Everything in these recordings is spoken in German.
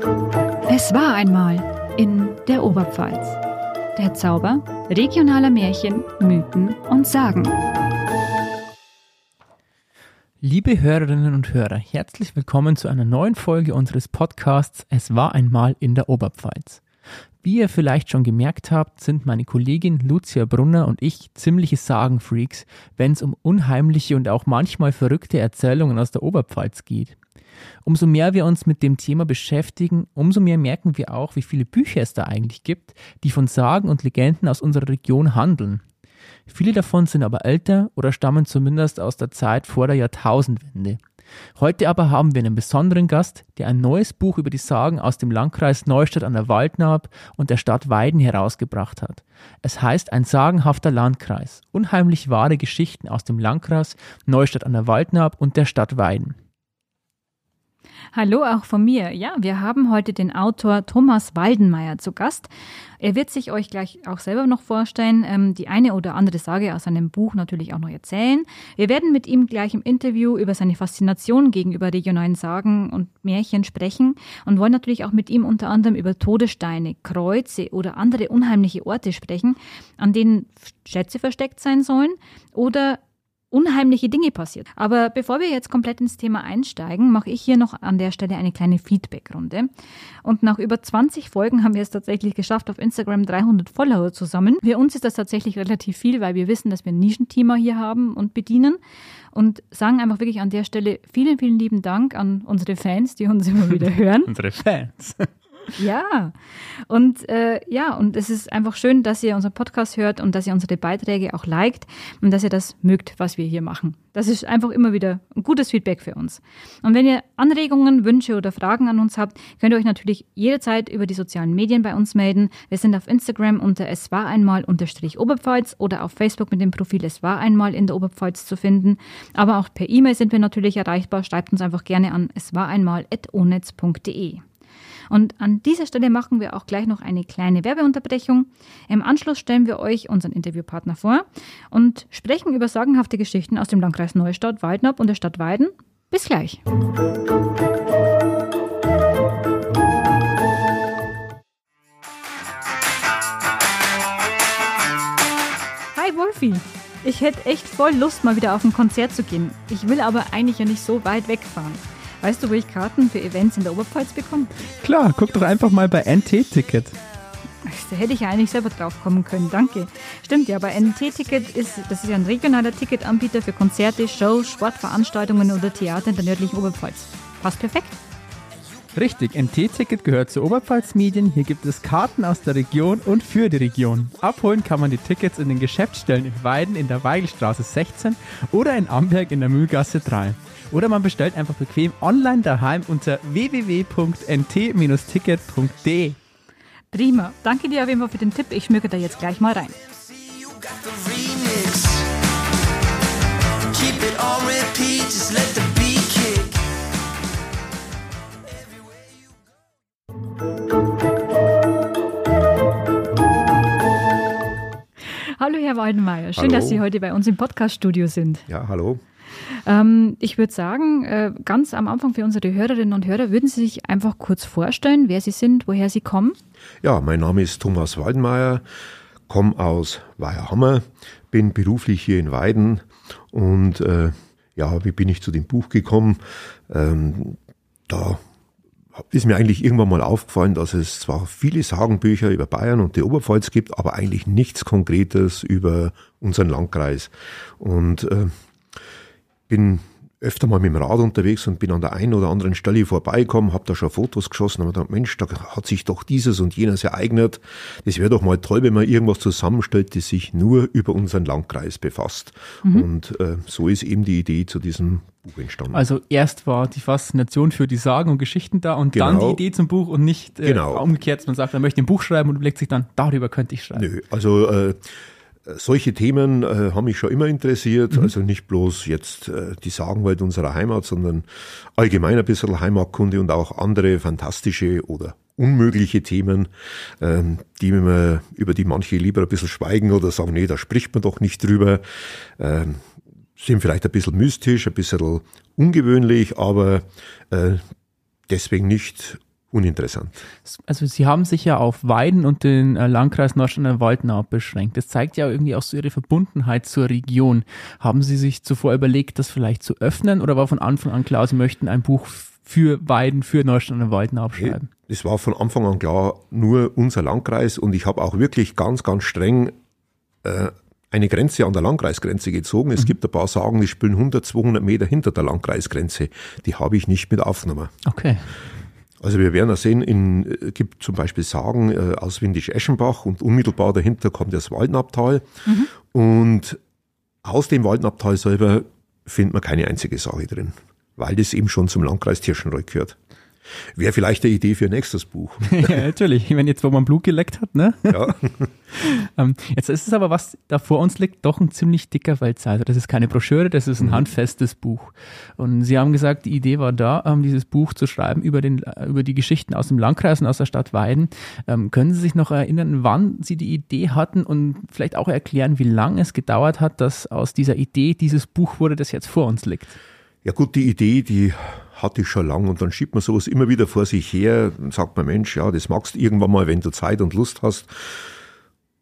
Es war einmal in der Oberpfalz. Der Zauber regionaler Märchen, Mythen und Sagen. Liebe Hörerinnen und Hörer, herzlich willkommen zu einer neuen Folge unseres Podcasts Es war einmal in der Oberpfalz. Wie ihr vielleicht schon gemerkt habt, sind meine Kollegin Lucia Brunner und ich ziemliche Sagenfreaks, wenn es um unheimliche und auch manchmal verrückte Erzählungen aus der Oberpfalz geht. Umso mehr wir uns mit dem Thema beschäftigen, umso mehr merken wir auch, wie viele Bücher es da eigentlich gibt, die von Sagen und Legenden aus unserer Region handeln. Viele davon sind aber älter oder stammen zumindest aus der Zeit vor der Jahrtausendwende. Heute aber haben wir einen besonderen Gast, der ein neues Buch über die Sagen aus dem Landkreis Neustadt an der Waldnaab und der Stadt Weiden herausgebracht hat. Es heißt Ein sagenhafter Landkreis. Unheimlich wahre Geschichten aus dem Landkreis Neustadt an der Waldnaab und der Stadt Weiden. Hallo auch von mir. Ja, wir haben heute den Autor Thomas Waldenmeier zu Gast. Er wird sich euch gleich auch selber noch vorstellen, ähm, die eine oder andere Sage aus seinem Buch natürlich auch noch erzählen. Wir werden mit ihm gleich im Interview über seine Faszination gegenüber regionalen Sagen und Märchen sprechen und wollen natürlich auch mit ihm unter anderem über Todessteine, Kreuze oder andere unheimliche Orte sprechen, an denen Schätze versteckt sein sollen oder unheimliche Dinge passiert. Aber bevor wir jetzt komplett ins Thema einsteigen, mache ich hier noch an der Stelle eine kleine Feedback-Runde. Und nach über 20 Folgen haben wir es tatsächlich geschafft, auf Instagram 300 Follower zu sammeln. Für uns ist das tatsächlich relativ viel, weil wir wissen, dass wir ein Nischenthema hier haben und bedienen. Und sagen einfach wirklich an der Stelle vielen, vielen lieben Dank an unsere Fans, die uns immer wieder hören. unsere Fans. Ja, und äh, ja, und es ist einfach schön, dass ihr unseren Podcast hört und dass ihr unsere Beiträge auch liked und dass ihr das mögt, was wir hier machen. Das ist einfach immer wieder ein gutes Feedback für uns. Und wenn ihr Anregungen, Wünsche oder Fragen an uns habt, könnt ihr euch natürlich jederzeit über die sozialen Medien bei uns melden. Wir sind auf Instagram unter es war einmal unterstrich Oberpfalz oder auf Facebook mit dem Profil es war einmal in der Oberpfalz zu finden. Aber auch per E-Mail sind wir natürlich erreichbar. Schreibt uns einfach gerne an es war einmal at onetz.de. Und an dieser Stelle machen wir auch gleich noch eine kleine Werbeunterbrechung. Im Anschluss stellen wir euch unseren Interviewpartner vor und sprechen über sagenhafte Geschichten aus dem Landkreis Neustadt, Waldnab und der Stadt Weiden. Bis gleich. Hi Wolfi. Ich hätte echt voll Lust, mal wieder auf ein Konzert zu gehen. Ich will aber eigentlich ja nicht so weit wegfahren. Weißt du, wo ich Karten für Events in der Oberpfalz bekomme? Klar, guck doch einfach mal bei NT-Ticket. Da hätte ich ja eigentlich selber drauf kommen können, danke. Stimmt ja, aber NT-Ticket ist, das ist ja ein regionaler Ticketanbieter für Konzerte, Shows, Sportveranstaltungen oder Theater in der nördlichen Oberpfalz. Passt perfekt. Richtig, NT-Ticket gehört zu Oberpfalz Medien. Hier gibt es Karten aus der Region und für die Region. Abholen kann man die Tickets in den Geschäftsstellen in Weiden in der Weigelstraße 16 oder in Amberg in der Mühlgasse 3. Oder man bestellt einfach bequem online daheim unter www.nt-ticket.de. Prima. Danke dir auf jeden Fall für den Tipp. Ich schmücke da jetzt gleich mal rein. Hallo Herr Waldenmeier, schön, hallo. dass Sie heute bei uns im Podcaststudio sind. Ja, hallo. Ähm, ich würde sagen, äh, ganz am Anfang für unsere Hörerinnen und Hörer, würden Sie sich einfach kurz vorstellen, wer Sie sind, woher Sie kommen? Ja, mein Name ist Thomas Waldmeier, komme aus Weiherhammer, bin beruflich hier in Weiden und äh, ja, wie bin ich zu dem Buch gekommen? Ähm, da ist mir eigentlich irgendwann mal aufgefallen, dass es zwar viele Sagenbücher über Bayern und die Oberpfalz gibt, aber eigentlich nichts Konkretes über unseren Landkreis. Und äh, bin öfter mal mit dem Rad unterwegs und bin an der einen oder anderen Stelle vorbeigekommen, habe da schon Fotos geschossen und gedacht, Mensch, da hat sich doch dieses und jenes ereignet. Das wäre doch mal toll, wenn man irgendwas zusammenstellt, das sich nur über unseren Landkreis befasst. Mhm. Und äh, so ist eben die Idee zu diesem Buch entstanden. Also erst war die Faszination für die Sagen und Geschichten da und genau. dann die Idee zum Buch und nicht äh, genau. umgekehrt, man sagt, man möchte ein Buch schreiben und überlegt sich dann, darüber könnte ich schreiben. Nö, also äh, solche Themen äh, haben mich schon immer interessiert, mhm. also nicht bloß jetzt äh, die Sagenwelt unserer Heimat, sondern allgemein ein bisschen Heimatkunde und auch andere fantastische oder unmögliche Themen, ähm, die wir, über die manche lieber ein bisschen schweigen oder sagen, nee, da spricht man doch nicht drüber. Ähm, sind vielleicht ein bisschen mystisch, ein bisschen ungewöhnlich, aber äh, deswegen nicht uninteressant. Also Sie haben sich ja auf Weiden und den äh, Landkreis Nordrhein-Waldnau beschränkt. Das zeigt ja irgendwie auch so Ihre Verbundenheit zur Region. Haben Sie sich zuvor überlegt, das vielleicht zu öffnen oder war von Anfang an klar, Sie möchten ein Buch für Weiden, für Nordrhein-Waldnau schreiben? Es war von Anfang an klar, nur unser Landkreis und ich habe auch wirklich ganz, ganz streng äh, eine Grenze an der Landkreisgrenze gezogen. Es mhm. gibt ein paar Sagen, die spielen 100, 200 Meter hinter der Landkreisgrenze. Die habe ich nicht mit aufgenommen. Okay. Also wir werden ja sehen, in, äh, gibt zum Beispiel Sagen äh, aus Windisch-Eschenbach und unmittelbar dahinter kommt das Waldnabtal. Mhm. Und aus dem Waldnabtal selber findet man keine einzige Sage drin, weil das eben schon zum Landkreis Tirschenreuth gehört. Wäre vielleicht eine Idee für nächstes Buch. ja, natürlich. Wenn jetzt, wo man Blut geleckt hat, ne? Ja. ähm, jetzt ist es aber, was da vor uns liegt, doch ein ziemlich dicker Wälzer. Also das ist keine Broschüre, das ist ein mhm. handfestes Buch. Und Sie haben gesagt, die Idee war da, ähm, dieses Buch zu schreiben über, den, über die Geschichten aus dem Landkreis und aus der Stadt Weiden. Ähm, können Sie sich noch erinnern, wann Sie die Idee hatten und vielleicht auch erklären, wie lange es gedauert hat, dass aus dieser Idee dieses Buch wurde, das jetzt vor uns liegt? Ja gut, die Idee, die hatte ich schon lang und dann schiebt man sowas immer wieder vor sich her und sagt man, Mensch, ja, das magst du irgendwann mal, wenn du Zeit und Lust hast.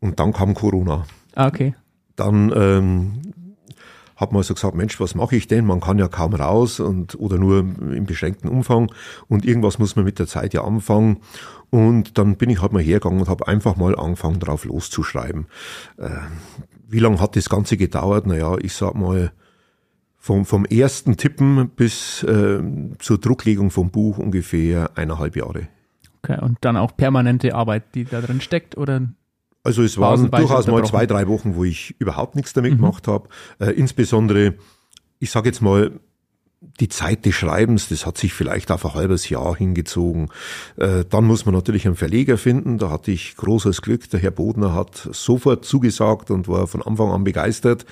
Und dann kam Corona. Ah, okay. Dann ähm, hat man so gesagt, Mensch, was mache ich denn? Man kann ja kaum raus und oder nur im beschränkten Umfang und irgendwas muss man mit der Zeit ja anfangen. Und dann bin ich halt mal hergegangen und habe einfach mal angefangen, drauf loszuschreiben. Äh, wie lange hat das Ganze gedauert? Naja, ich sag mal, vom, vom ersten Tippen bis äh, zur Drucklegung vom Buch ungefähr eineinhalb Jahre. Okay, und dann auch permanente Arbeit, die da drin steckt, oder? Also es waren durchaus mal zwei, drei Wochen, wo ich überhaupt nichts damit mhm. gemacht habe. Äh, insbesondere, ich sage jetzt mal, die Zeit des Schreibens, das hat sich vielleicht auf ein halbes Jahr hingezogen. Äh, dann muss man natürlich einen Verleger finden. Da hatte ich großes Glück. Der Herr Bodner hat sofort zugesagt und war von Anfang an begeistert.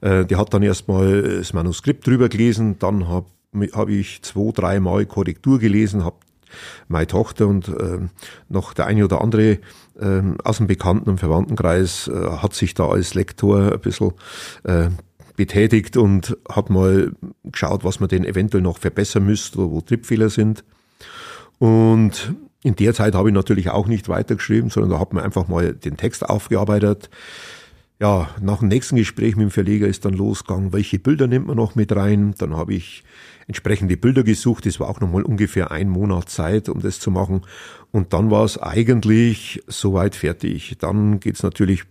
Äh, der hat dann erstmal das Manuskript drüber gelesen. Dann habe hab ich zwei, dreimal Korrektur gelesen, habe meine Tochter und äh, noch der eine oder andere äh, aus dem Bekannten- und Verwandtenkreis äh, hat sich da als Lektor ein bisschen äh, betätigt und hat mal geschaut, was man denn eventuell noch verbessern müsste, wo Trippfehler sind. Und in der Zeit habe ich natürlich auch nicht weitergeschrieben, sondern da hat man einfach mal den Text aufgearbeitet. Ja, nach dem nächsten Gespräch mit dem Verleger ist dann losgegangen, welche Bilder nimmt man noch mit rein. Dann habe ich entsprechende Bilder gesucht. Das war auch nochmal ungefähr ein Monat Zeit, um das zu machen. Und dann war es eigentlich soweit fertig. Dann geht's natürlich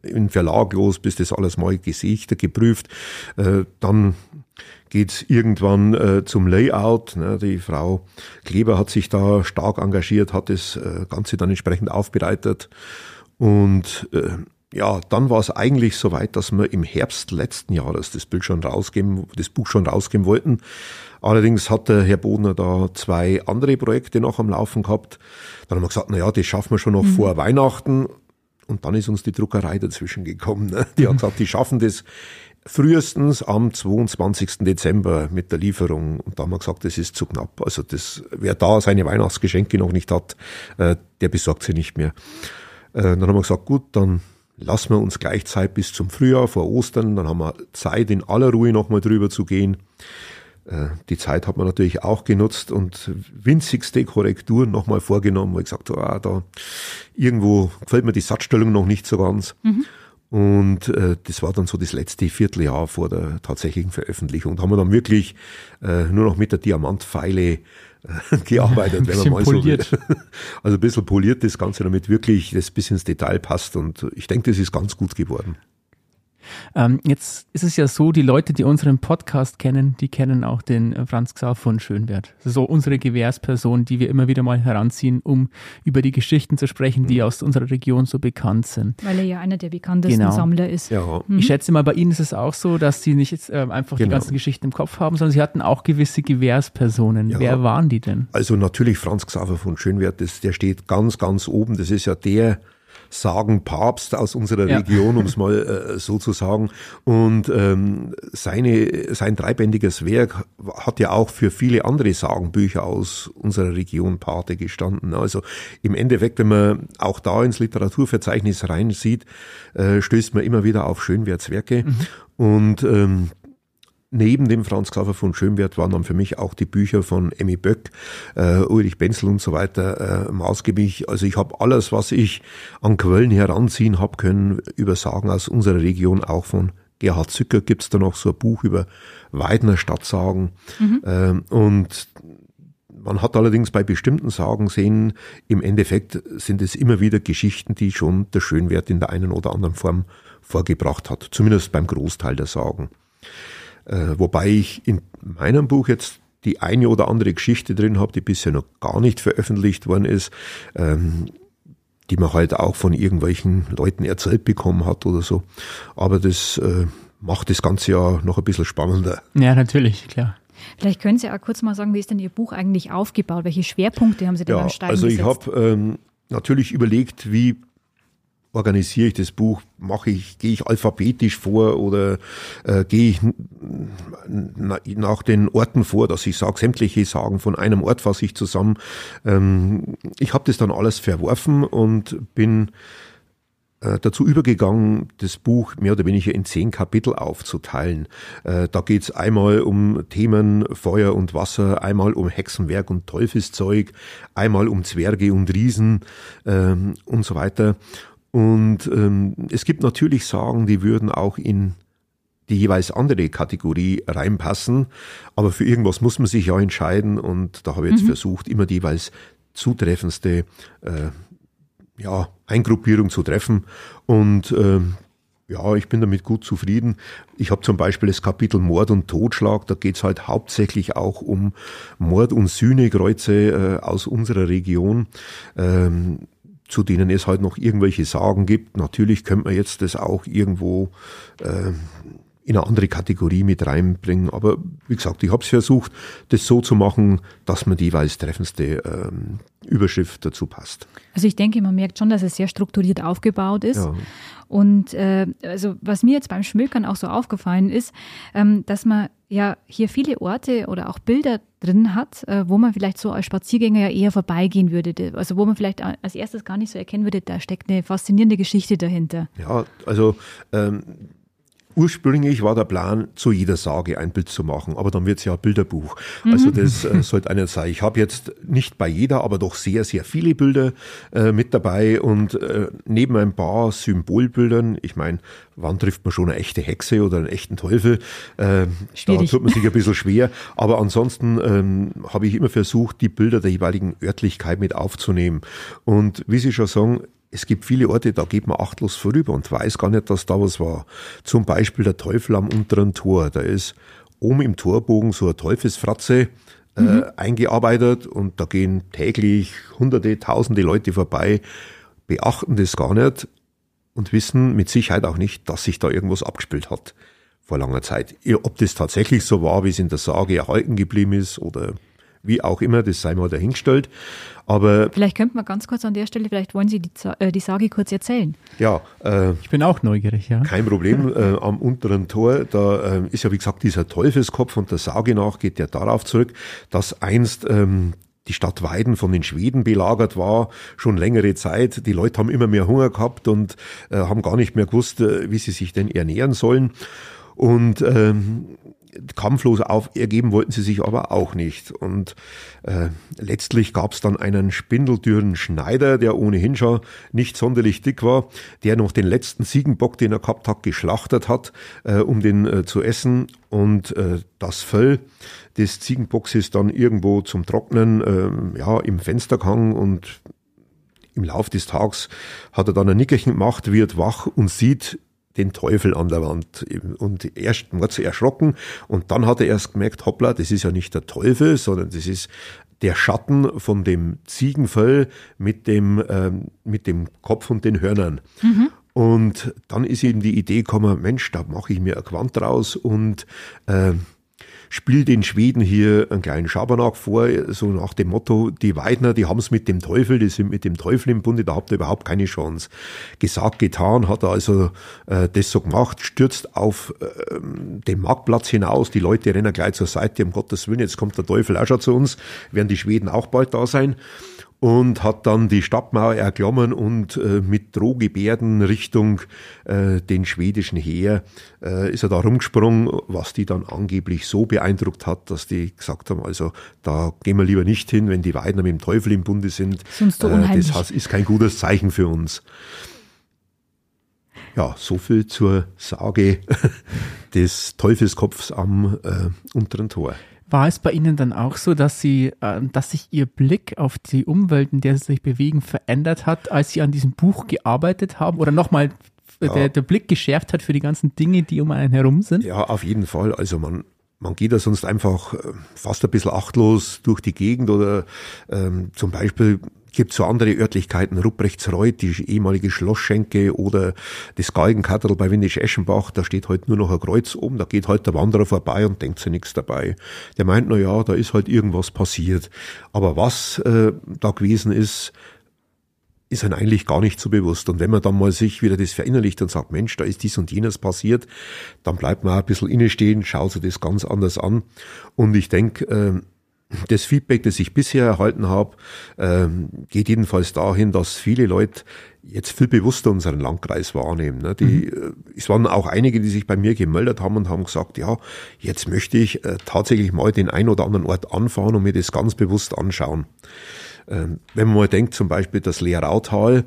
im Verlag los, bis das alles mal gesichtet, geprüft. Äh, dann geht's irgendwann äh, zum Layout. Ne? Die Frau Kleber hat sich da stark engagiert, hat das äh, Ganze dann entsprechend aufbereitet. Und äh, ja, dann war es eigentlich so weit, dass wir im Herbst letzten Jahres das Bild schon rausgeben, das Buch schon rausgeben wollten. Allerdings hat der Herr Bodner da zwei andere Projekte noch am Laufen gehabt. Dann haben wir gesagt, na ja, das schaffen wir schon noch mhm. vor Weihnachten. Und dann ist uns die Druckerei dazwischen gekommen. Ne? Die hat gesagt, die schaffen das frühestens am 22. Dezember mit der Lieferung. Und da haben wir gesagt, das ist zu knapp. Also das, wer da seine Weihnachtsgeschenke noch nicht hat, äh, der besorgt sie nicht mehr. Äh, dann haben wir gesagt, gut, dann lassen wir uns gleich Zeit bis zum Frühjahr vor Ostern. Dann haben wir Zeit, in aller Ruhe nochmal drüber zu gehen. Äh, die Zeit hat man natürlich auch genutzt und winzigste Korrekturen nochmal vorgenommen, weil ich gesagt habe, ah, da irgendwo gefällt mir die Satzstellung noch nicht so ganz. Mhm. Und äh, das war dann so das letzte Vierteljahr vor der tatsächlichen Veröffentlichung. Da haben wir dann wirklich äh, nur noch mit der Diamantpfeile gearbeitet, wenn man mal poliert. so will. Also ein bisschen poliert das Ganze, damit wirklich das bis ins Detail passt. Und ich denke, das ist ganz gut geworden. Ähm, jetzt ist es ja so, die Leute, die unseren Podcast kennen, die kennen auch den äh, Franz Xav von Schönwert. So unsere Gewährsperson, die wir immer wieder mal heranziehen, um über die Geschichten zu sprechen, die mhm. aus unserer Region so bekannt sind. Weil er ja einer der bekanntesten genau. Sammler ist. Ja. Mhm. Ich schätze mal, bei Ihnen ist es auch so, dass Sie nicht jetzt, äh, einfach genau. die ganzen Geschichten im Kopf haben, sondern Sie hatten auch gewisse Gewährspersonen. Ja. Wer waren die denn? Also natürlich Franz Xaver von Schönwert, das, der steht ganz, ganz oben. Das ist ja der sagen Papst aus unserer ja. Region, um es mal äh, so zu sagen. Und ähm, seine, sein dreibändiges Werk hat ja auch für viele andere Sagenbücher aus unserer Region Pate gestanden. Also im Endeffekt, wenn man auch da ins Literaturverzeichnis reinsieht, äh, stößt man immer wieder auf Schönwertswerke. Mhm. Und ähm, neben dem Franz Xaver von Schönwert waren dann für mich auch die Bücher von Emmy Böck, äh, Ulrich Benzel und so weiter äh, maßgeblich. Also ich habe alles, was ich an Quellen heranziehen habe können, über Sagen aus unserer Region, auch von Gerhard Zücker gibt's da noch so ein Buch über Weidner Stadtsagen. Mhm. Ähm, und man hat allerdings bei bestimmten Sagen sehen, im Endeffekt sind es immer wieder Geschichten, die schon der Schönwert in der einen oder anderen Form vorgebracht hat. Zumindest beim Großteil der Sagen. Äh, wobei ich in meinem Buch jetzt die eine oder andere Geschichte drin habe, die bisher noch gar nicht veröffentlicht worden ist, ähm, die man halt auch von irgendwelchen Leuten erzählt bekommen hat oder so. Aber das äh, macht das Ganze ja noch ein bisschen spannender. Ja, natürlich, klar. Vielleicht können Sie auch kurz mal sagen, wie ist denn Ihr Buch eigentlich aufgebaut? Welche Schwerpunkte haben Sie denn ja, beim Steigen Also ich habe ähm, natürlich überlegt, wie organisiere ich das Buch? Mache ich, gehe ich alphabetisch vor oder äh, gehe ich nach den Orten vor, dass ich sage, sämtliche Sagen von einem Ort fasse ich zusammen. Ähm, ich habe das dann alles verworfen und bin äh, dazu übergegangen, das Buch mehr oder weniger in zehn Kapitel aufzuteilen. Äh, da geht's einmal um Themen Feuer und Wasser, einmal um Hexenwerk und Teufelszeug, einmal um Zwerge und Riesen ähm, und so weiter. Und ähm, es gibt natürlich Sagen, die würden auch in die jeweils andere Kategorie reinpassen, aber für irgendwas muss man sich ja entscheiden und da habe ich jetzt mhm. versucht, immer die jeweils zutreffendste äh, ja, Eingruppierung zu treffen und ähm, ja, ich bin damit gut zufrieden. Ich habe zum Beispiel das Kapitel Mord und Totschlag, da geht's halt hauptsächlich auch um Mord- und Sühnekreuze äh, aus unserer Region. Ähm, zu denen es halt noch irgendwelche Sagen gibt. Natürlich könnte man jetzt das auch irgendwo äh, in eine andere Kategorie mit reinbringen. Aber wie gesagt, ich habe es versucht, das so zu machen, dass man die jeweils treffendste ähm, Überschrift dazu passt. Also ich denke, man merkt schon, dass es sehr strukturiert aufgebaut ist. Ja. Und äh, also was mir jetzt beim Schmökern auch so aufgefallen ist, ähm, dass man ja hier viele Orte oder auch Bilder drin hat, äh, wo man vielleicht so als Spaziergänger ja eher vorbeigehen würde. Also wo man vielleicht als erstes gar nicht so erkennen würde, da steckt eine faszinierende Geschichte dahinter. Ja, also ähm, Ursprünglich war der Plan, zu jeder Sage ein Bild zu machen, aber dann wird es ja ein Bilderbuch. Mhm. Also das äh, sollte einer sein. Ich habe jetzt nicht bei jeder, aber doch sehr, sehr viele Bilder äh, mit dabei und äh, neben ein paar Symbolbildern, ich meine, wann trifft man schon eine echte Hexe oder einen echten Teufel? Äh, da tut man sich ein bisschen schwer. Aber ansonsten ähm, habe ich immer versucht, die Bilder der jeweiligen Örtlichkeit mit aufzunehmen. Und wie Sie schon sagen, es gibt viele Orte, da geht man achtlos vorüber und weiß gar nicht, dass da was war. Zum Beispiel der Teufel am unteren Tor. Da ist oben im Torbogen so eine Teufelsfratze äh, mhm. eingearbeitet und da gehen täglich hunderte, tausende Leute vorbei, beachten das gar nicht und wissen mit Sicherheit auch nicht, dass sich da irgendwas abgespielt hat vor langer Zeit. Ob das tatsächlich so war, wie es in der Sage erhalten geblieben ist oder wie auch immer, das sei mal dahingestellt. Aber vielleicht könnte man ganz kurz an der Stelle, vielleicht wollen Sie die, äh, die Sage kurz erzählen. Ja, äh, ich bin auch neugierig, ja. Kein Problem. äh, am unteren Tor, da äh, ist ja wie gesagt dieser Teufelskopf und der Sage nach geht der darauf zurück, dass einst ähm, die Stadt Weiden von den Schweden belagert war, schon längere Zeit. Die Leute haben immer mehr Hunger gehabt und äh, haben gar nicht mehr gewusst, äh, wie sie sich denn ernähren sollen. Und ähm, kampflos auf ergeben wollten sie sich aber auch nicht. Und äh, letztlich gab es dann einen spindeldürren Schneider, der ohnehin schon nicht sonderlich dick war, der noch den letzten Ziegenbock, den er gehabt hat, geschlachtet hat, äh, um den äh, zu essen. Und äh, das Fell des Ziegenbocks ist dann irgendwo zum Trocknen äh, ja, im Fenster gehangen und im Lauf des Tags hat er dann ein Nickerchen gemacht, wird wach und sieht den Teufel an der Wand. Und erst war so erschrocken und dann hat er erst gemerkt, hoppla, das ist ja nicht der Teufel, sondern das ist der Schatten von dem Ziegenfell mit dem, ähm, mit dem Kopf und den Hörnern. Mhm. Und dann ist ihm die Idee gekommen, Mensch, da mache ich mir ein Quant draus und äh, spielt den Schweden hier einen kleinen Schabernack vor, so nach dem Motto, die Weidner, die haben es mit dem Teufel, die sind mit dem Teufel im Bunde, da habt ihr überhaupt keine Chance. Gesagt, getan, hat er also äh, das so gemacht, stürzt auf äh, den Marktplatz hinaus, die Leute rennen gleich zur Seite, um Gottes Willen, jetzt kommt der Teufel auch schon zu uns, werden die Schweden auch bald da sein. Und hat dann die Stadtmauer erklommen und äh, mit Drohgebärden Richtung äh, den schwedischen Heer äh, ist er da rumgesprungen, was die dann angeblich so beeindruckt hat, dass die gesagt haben, also da gehen wir lieber nicht hin, wenn die Weidner mit dem Teufel im Bunde sind. Sonst so äh, das ist kein gutes Zeichen für uns. Ja, so viel zur Sage des Teufelskopfs am äh, unteren Tor. War es bei Ihnen dann auch so, dass Sie, äh, dass sich Ihr Blick auf die Umwelt, in der Sie sich bewegen, verändert hat, als Sie an diesem Buch gearbeitet haben? Oder nochmal ja. der, der Blick geschärft hat für die ganzen Dinge, die um einen herum sind? Ja, auf jeden Fall. Also man, man geht da sonst einfach äh, fast ein bisschen achtlos durch die Gegend oder ähm, zum Beispiel gibt so andere Örtlichkeiten, Ruprechtsreuth, die ehemalige Schlossschenke oder das Galgenkattel bei Windisch-Eschenbach, da steht halt nur noch ein Kreuz oben, da geht halt der Wanderer vorbei und denkt sich nichts dabei. Der meint, na ja, da ist halt irgendwas passiert. Aber was äh, da gewesen ist, ist einem eigentlich gar nicht so bewusst. Und wenn man dann mal sich wieder das verinnerlicht und sagt, Mensch, da ist dies und jenes passiert, dann bleibt man auch ein bisschen innestehen, schaut sich das ganz anders an. Und ich denke, äh, das Feedback, das ich bisher erhalten habe, ähm, geht jedenfalls dahin, dass viele Leute jetzt viel bewusster unseren Landkreis wahrnehmen. Ne? Die, mhm. Äh, es waren auch einige, die sich bei mir gemeldet haben und haben gesagt, ja, jetzt möchte ich äh, tatsächlich mal den ein oder anderen Ort anfahren und mir das ganz bewusst anschauen. Ähm, wenn man mal denkt, zum Beispiel das Leerautal,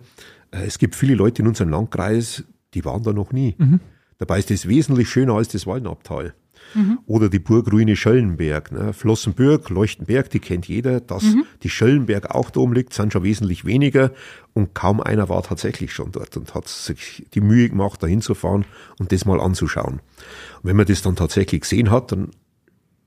äh, es gibt viele Leute in unserem Landkreis, die waren da noch nie. Mhm. Dabei ist es wesentlich schöner als das Waldenabtal. Mhm. Oder die Burgruine Schöllenberg. Ne? Flossenbürg, Leuchtenberg, die kennt jeder. Dass mhm. die Schöllenberg auch da oben liegt, sind schon wesentlich weniger. Und kaum einer war tatsächlich schon dort und hat sich die Mühe gemacht, da hinzufahren und das mal anzuschauen. Und wenn man das dann tatsächlich gesehen hat, dann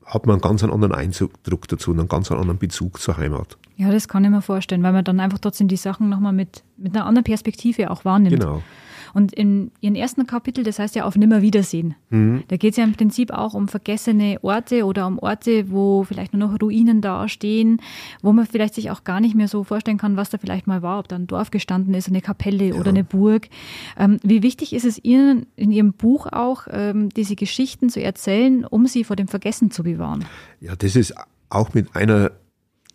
hat man einen ganz anderen Eindruck dazu und einen ganz anderen Bezug zur Heimat. Ja, das kann ich mir vorstellen, weil man dann einfach trotzdem die Sachen nochmal mit, mit einer anderen Perspektive auch wahrnimmt. Genau. Und in ihrem ersten Kapitel, das heißt ja auf Nimmerwiedersehen, mhm. da geht es ja im Prinzip auch um vergessene Orte oder um Orte, wo vielleicht nur noch Ruinen dastehen, wo man vielleicht sich auch gar nicht mehr so vorstellen kann, was da vielleicht mal war, ob da ein Dorf gestanden ist, eine Kapelle ja. oder eine Burg. Ähm, wie wichtig ist es Ihnen in Ihrem Buch auch, ähm, diese Geschichten zu erzählen, um sie vor dem Vergessen zu bewahren? Ja, das ist auch mit einer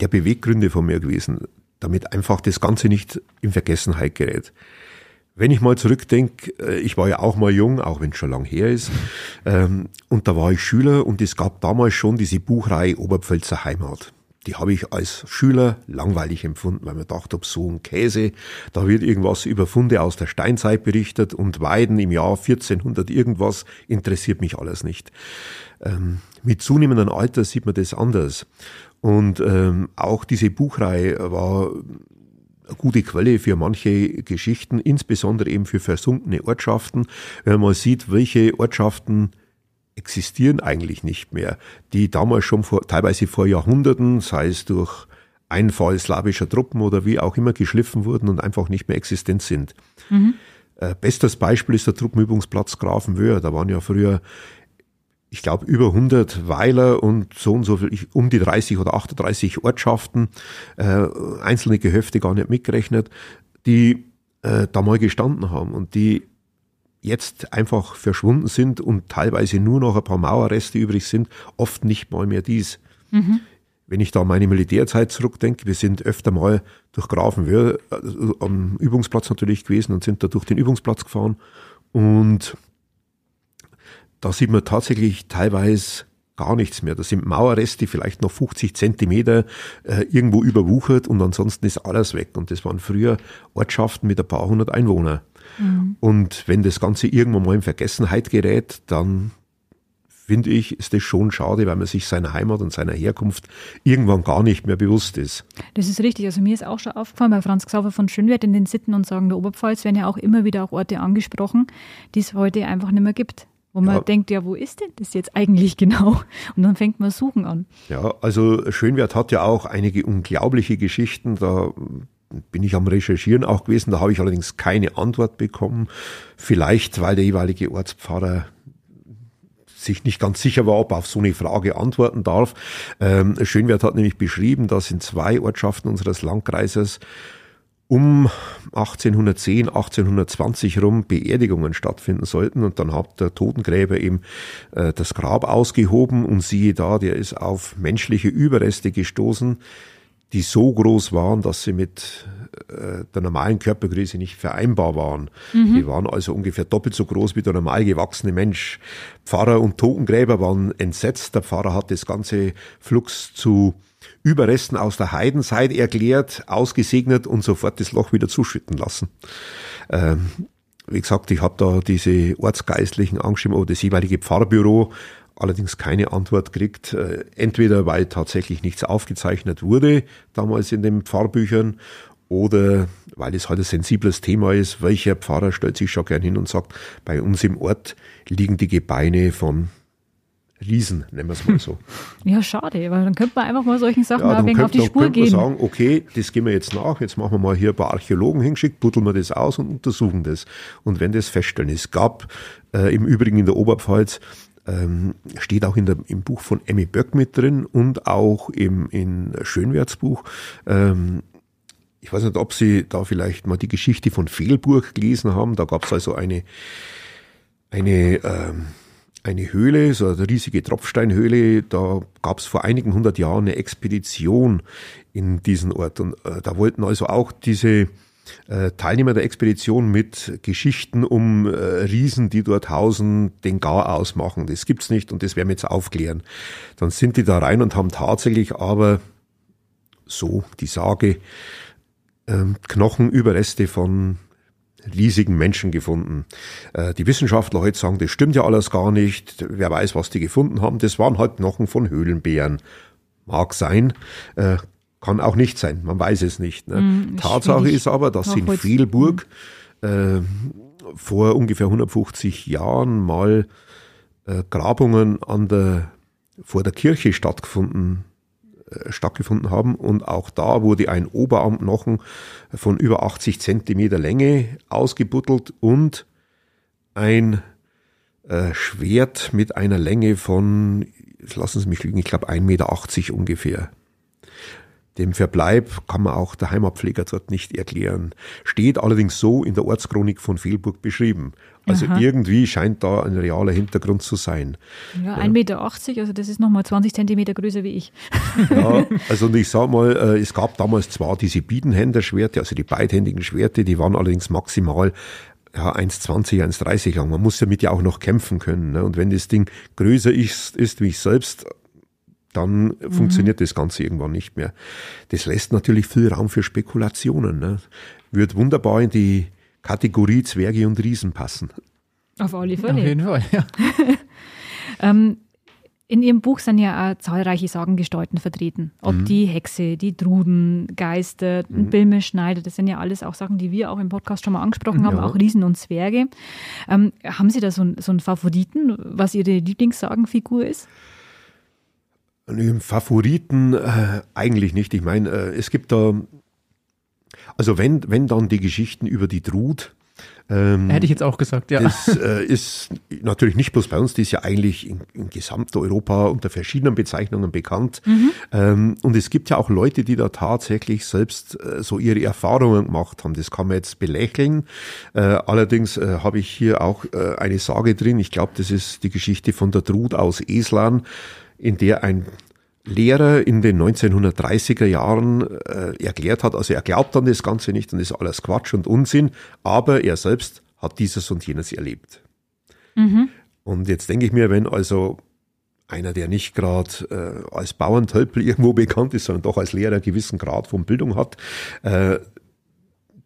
der Beweggründe von mir gewesen, damit einfach das Ganze nicht in Vergessenheit gerät. Wenn ich mal zurückdenke, äh, ich war ja auch mal jung, auch wenn es schon lang her ist, ähm, und da war ich Schüler und es gab damals schon diese Buchreihe Oberpfälzer Heimat. Die habe ich als Schüler langweilig empfunden, weil man dachte, ob so ein Käse, da wird irgendwas über Funde aus der Steinzeit berichtet und Weiden im Jahr 1400 irgendwas, interessiert mich alles nicht. Ähm, mit zunehmendem Alter sieht man das anders. Und ähm, auch diese Buchreihe war gute Quelle für manche Geschichten, insbesondere eben für versunkene Ortschaften, wenn man sieht, welche Ortschaften existieren eigentlich nicht mehr, die damals schon vor, teilweise vor Jahrhunderten, sei es durch Einfall slawischer Truppen oder wie auch immer geschliffen wurden und einfach nicht mehr existent sind. Mhm. Äh, bestes Beispiel ist der Truppenübungsplatz Grafenwöhr. Da waren ja früher ich glaube, über 100 Weiler und so und so viel, um die 30 oder 38 Ortschaften, äh, einzelne Gehöfte gar nicht mitgerechnet, die äh, da mal gestanden haben und die jetzt einfach verschwunden sind und teilweise nur noch ein paar Mauerreste übrig sind, oft nicht mal mehr dies. Mhm. Wenn ich da meine Militärzeit zurückdenke, wir sind öfter mal durch Grafenwöhr äh, am Übungsplatz natürlich gewesen und sind da durch den Übungsplatz gefahren und da sieht man tatsächlich teilweise gar nichts mehr. Das sind Mauerreste, vielleicht noch 50 Zentimeter äh, irgendwo überwuchert und ansonsten ist alles weg. Und das waren früher Ortschaften mit ein paar hundert Einwohnern. Mhm. Und wenn das Ganze irgendwann mal in Vergessenheit gerät, dann finde ich, ist das schon schade, weil man sich seiner Heimat und seiner Herkunft irgendwann gar nicht mehr bewusst ist. Das ist richtig. Also mir ist auch schon aufgefallen bei Franz Xaver von Schönwert in den Sitten und Sagen der Oberpfalz werden ja auch immer wieder auch Orte angesprochen, die es heute einfach nicht mehr gibt. Wo man ja. denkt, ja, wo ist denn das jetzt eigentlich genau? Und dann fängt man suchen an. Ja, also Schönwert hat ja auch einige unglaubliche Geschichten. Da bin ich am Recherchieren auch gewesen. Da habe ich allerdings keine Antwort bekommen. Vielleicht, weil der jeweilige Ortspfarrer sich nicht ganz sicher war, ob er auf so eine Frage antworten darf. Ähm, Schönwert hat nämlich beschrieben, dass in zwei Ortschaften unseres Landkreises um 1810, 1820 rum Beerdigungen stattfinden sollten. Und dann hat der Totengräber eben äh, das Grab ausgehoben und siehe da, der ist auf menschliche Überreste gestoßen, die so groß waren, dass sie mit äh, der normalen Körpergröße nicht vereinbar waren. Mhm. Die waren also ungefähr doppelt so groß wie der normal gewachsene Mensch. Pfarrer und Totengräber waren entsetzt. Der Pfarrer hat das ganze Flux zu Überresten aus der Heidenseite erklärt, ausgesegnet und sofort das Loch wieder zuschütten lassen. Ähm, wie gesagt, ich habe da diese Ortsgeistlichen angeschrieben oder das jeweilige Pfarrbüro allerdings keine Antwort kriegt. Äh, entweder weil tatsächlich nichts aufgezeichnet wurde damals in den Pfarrbüchern oder weil es halt ein sensibles Thema ist, welcher Pfarrer stellt sich schon gern hin und sagt, bei uns im Ort liegen die Gebeine von Riesen, nennen wir es mal so. Ja, schade, weil dann könnte man einfach mal solchen Sachen ja, ein wenig auf die Spur gehen. Man sagen, okay, das gehen wir jetzt nach, jetzt machen wir mal hier ein paar Archäologen hingeschickt, buddeln wir das aus und untersuchen das. Und wenn das feststellen, es gab äh, im Übrigen in der Oberpfalz ähm, steht auch in der, im Buch von Emmy Böck mit drin und auch im in Schönwertsbuch. Ähm, ich weiß nicht, ob Sie da vielleicht mal die Geschichte von Fehlburg gelesen haben. Da gab es also eine, eine, ähm, eine Höhle, so eine riesige Tropfsteinhöhle. Da gab es vor einigen hundert Jahren eine Expedition in diesen Ort. Und äh, da wollten also auch diese Teilnehmer der Expedition mit Geschichten um äh, Riesen, die dort hausen, den Gar ausmachen. Das gibt's nicht und das werden wir jetzt aufklären. Dann sind die da rein und haben tatsächlich aber so die Sage ähm, Knochenüberreste von riesigen Menschen gefunden. Äh, die Wissenschaftler heute sagen, das stimmt ja alles gar nicht. Wer weiß, was die gefunden haben. Das waren halt Knochen von Höhlenbären. Mag sein. Kann auch nicht sein, man weiß es nicht. Ne? Mm, Tatsache schwierig. ist aber, dass in Fehlburg äh, vor ungefähr 150 Jahren mal äh, Grabungen an der, vor der Kirche stattgefunden äh, stattgefunden haben und auch da wurde ein Oberarmknochen von über 80 Zentimeter Länge ausgebuddelt und ein äh, Schwert mit einer Länge von, lassen Sie mich lügen, ich glaube 1,80 Meter ungefähr. Dem Verbleib kann man auch der Heimatpfleger dort nicht erklären. Steht allerdings so in der Ortschronik von Fehlburg beschrieben. Also Aha. irgendwie scheint da ein realer Hintergrund zu sein. Ja, 1,80 Meter, also das ist nochmal 20 Zentimeter größer wie ich. Ja, also und ich sag mal, äh, es gab damals zwar diese Biedenhänderschwerte, also die beidhändigen Schwerte, die waren allerdings maximal ja, 1,20, 1,30 lang. Man muss damit ja auch noch kämpfen können. Ne? Und wenn das Ding größer ist, ist wie ich selbst, dann mhm. funktioniert das Ganze irgendwann nicht mehr. Das lässt natürlich viel Raum für Spekulationen. Ne? Wird wunderbar in die Kategorie Zwerge und Riesen passen. Auf alle Fälle. Auf jeden Fall, ja. ähm, in Ihrem Buch sind ja auch zahlreiche Sagengestalten vertreten. Ob mhm. die Hexe, die Druden, Geister, mhm. Bilme, das sind ja alles auch Sachen, die wir auch im Podcast schon mal angesprochen haben, ja. auch Riesen und Zwerge. Ähm, haben Sie da so, so einen Favoriten, was Ihre Lieblingssagenfigur ist? Favoriten äh, eigentlich nicht. Ich meine, äh, es gibt da, also wenn, wenn dann die Geschichten über die Trud. Ähm, Hätte ich jetzt auch gesagt, ja. Das äh, ist natürlich nicht bloß bei uns, die ist ja eigentlich in, in Gesamteuropa unter verschiedenen Bezeichnungen bekannt. Mhm. Ähm, und es gibt ja auch Leute, die da tatsächlich selbst äh, so ihre Erfahrungen gemacht haben. Das kann man jetzt belächeln. Äh, allerdings äh, habe ich hier auch äh, eine Sage drin. Ich glaube, das ist die Geschichte von der Trud aus Eslan in der ein Lehrer in den 1930er Jahren äh, erklärt hat, also er glaubt an das Ganze nicht und ist alles Quatsch und Unsinn, aber er selbst hat dieses und jenes erlebt. Mhm. Und jetzt denke ich mir, wenn also einer, der nicht gerade äh, als Bauerntölpel irgendwo bekannt ist, sondern doch als Lehrer gewissen Grad von Bildung hat, äh,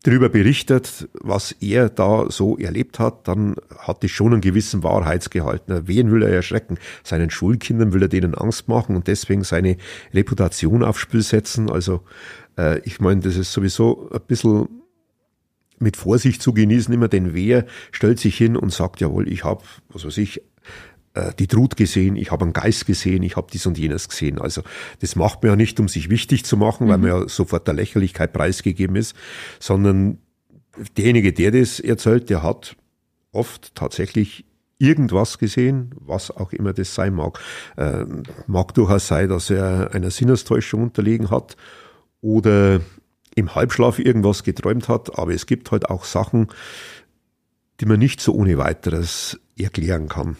darüber berichtet, was er da so erlebt hat, dann hat es schon einen gewissen Wahrheitsgehalt. Wen will er erschrecken? Seinen Schulkindern will er denen Angst machen und deswegen seine Reputation aufs Spiel setzen. Also äh, ich meine, das ist sowieso ein bisschen mit Vorsicht zu genießen immer, denn wer stellt sich hin und sagt, jawohl, ich habe, was weiß ich, die Trut gesehen, ich habe einen Geist gesehen, ich habe dies und jenes gesehen. Also das macht man ja nicht, um sich wichtig zu machen, mhm. weil man ja sofort der Lächerlichkeit preisgegeben ist, sondern derjenige, der das erzählt, der hat oft tatsächlich irgendwas gesehen, was auch immer das sein mag. Äh, mag durchaus sein, dass er einer Sinnestäuschung unterlegen hat oder im Halbschlaf irgendwas geträumt hat, aber es gibt halt auch Sachen, die man nicht so ohne weiteres erklären kann.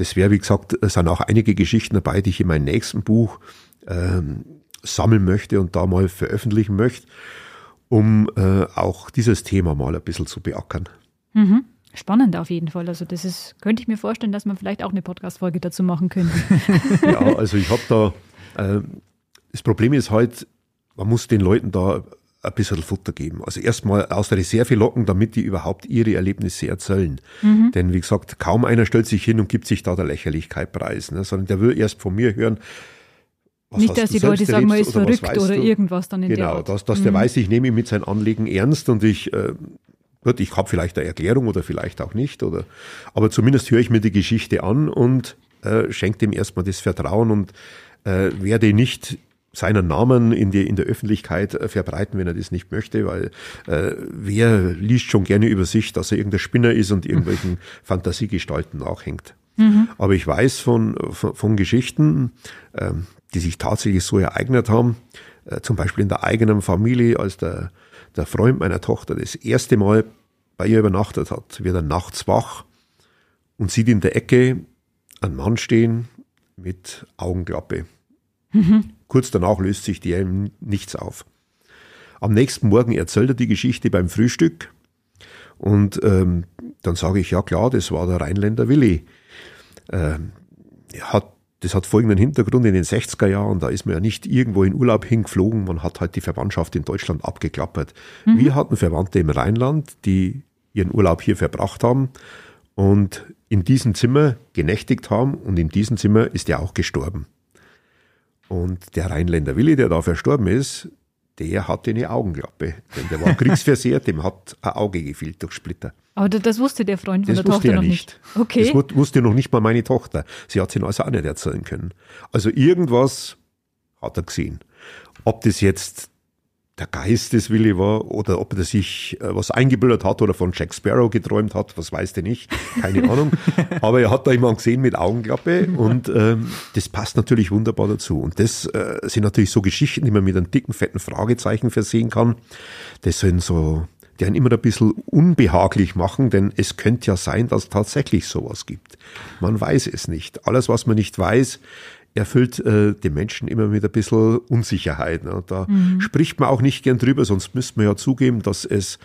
Das wäre, wie gesagt, es sind auch einige Geschichten dabei, die ich in meinem nächsten Buch ähm, sammeln möchte und da mal veröffentlichen möchte, um äh, auch dieses Thema mal ein bisschen zu beackern. Mhm. Spannend auf jeden Fall. Also das ist, könnte ich mir vorstellen, dass man vielleicht auch eine Podcast-Folge dazu machen könnte. ja, also ich habe da, äh, das Problem ist halt, man muss den Leuten da ein bisschen Futter geben. Also erstmal aus der Reserve locken, damit die überhaupt ihre Erlebnisse erzählen. Mhm. Denn wie gesagt, kaum einer stellt sich hin und gibt sich da der Lächerlichkeit preis, ne? sondern der will erst von mir hören, was nicht, dass die Leute sagen, man ist verrückt oder, oder irgendwas dann in genau, der Genau, dass, dass mhm. der weiß, ich nehme ihn mit seinem Anliegen ernst und ich, äh, gut, ich habe vielleicht eine Erklärung oder vielleicht auch nicht, oder, aber zumindest höre ich mir die Geschichte an und äh, schenke dem erstmal das Vertrauen und äh, werde nicht seinen Namen in, die, in der Öffentlichkeit äh, verbreiten, wenn er das nicht möchte, weil äh, wer liest schon gerne über sich, dass er irgendein Spinner ist und irgendwelchen Fantasiegestalten nachhängt. Mhm. Aber ich weiß von, von, von Geschichten, äh, die sich tatsächlich so ereignet haben, äh, zum Beispiel in der eigenen Familie, als der, der Freund meiner Tochter das erste Mal bei ihr übernachtet hat, wird er nachts wach und sieht in der Ecke einen Mann stehen mit Augenklappe. Mhm. Kurz danach löst sich dem nichts auf. Am nächsten Morgen erzählt er die Geschichte beim Frühstück und ähm, dann sage ich, ja klar, das war der Rheinländer Willi. Ähm, hat, das hat folgenden Hintergrund in den 60er Jahren, da ist man ja nicht irgendwo in Urlaub hingeflogen, man hat halt die Verwandtschaft in Deutschland abgeklappert. Mhm. Wir hatten Verwandte im Rheinland, die ihren Urlaub hier verbracht haben und in diesem Zimmer genächtigt haben und in diesem Zimmer ist er auch gestorben. Und der Rheinländer Willi, der da verstorben ist, der hatte eine Augenklappe. Denn der war kriegsversehrt, dem hat ein Auge gefehlt durch Splitter. Aber das wusste der Freund von das der Tochter noch nicht. nicht. Okay. Das wusste noch nicht mal meine Tochter. Sie hat es ihn also auch nicht erzählen können. Also irgendwas hat er gesehen. Ob das jetzt der Geist des Willi war oder ob er sich äh, was eingebildet hat oder von Jack Sparrow geträumt hat, was weiß der nicht, keine Ahnung. Aber er hat da jemanden gesehen mit Augenklappe und ähm, das passt natürlich wunderbar dazu. Und das äh, sind natürlich so Geschichten, die man mit einem dicken, fetten Fragezeichen versehen kann. Das sind so, die einen immer ein bisschen unbehaglich machen, denn es könnte ja sein, dass es tatsächlich sowas gibt. Man weiß es nicht. Alles, was man nicht weiß, erfüllt äh, den Menschen immer mit ein bisschen Unsicherheit. Ne? Da mhm. spricht man auch nicht gern drüber, sonst müsste man ja zugeben, dass es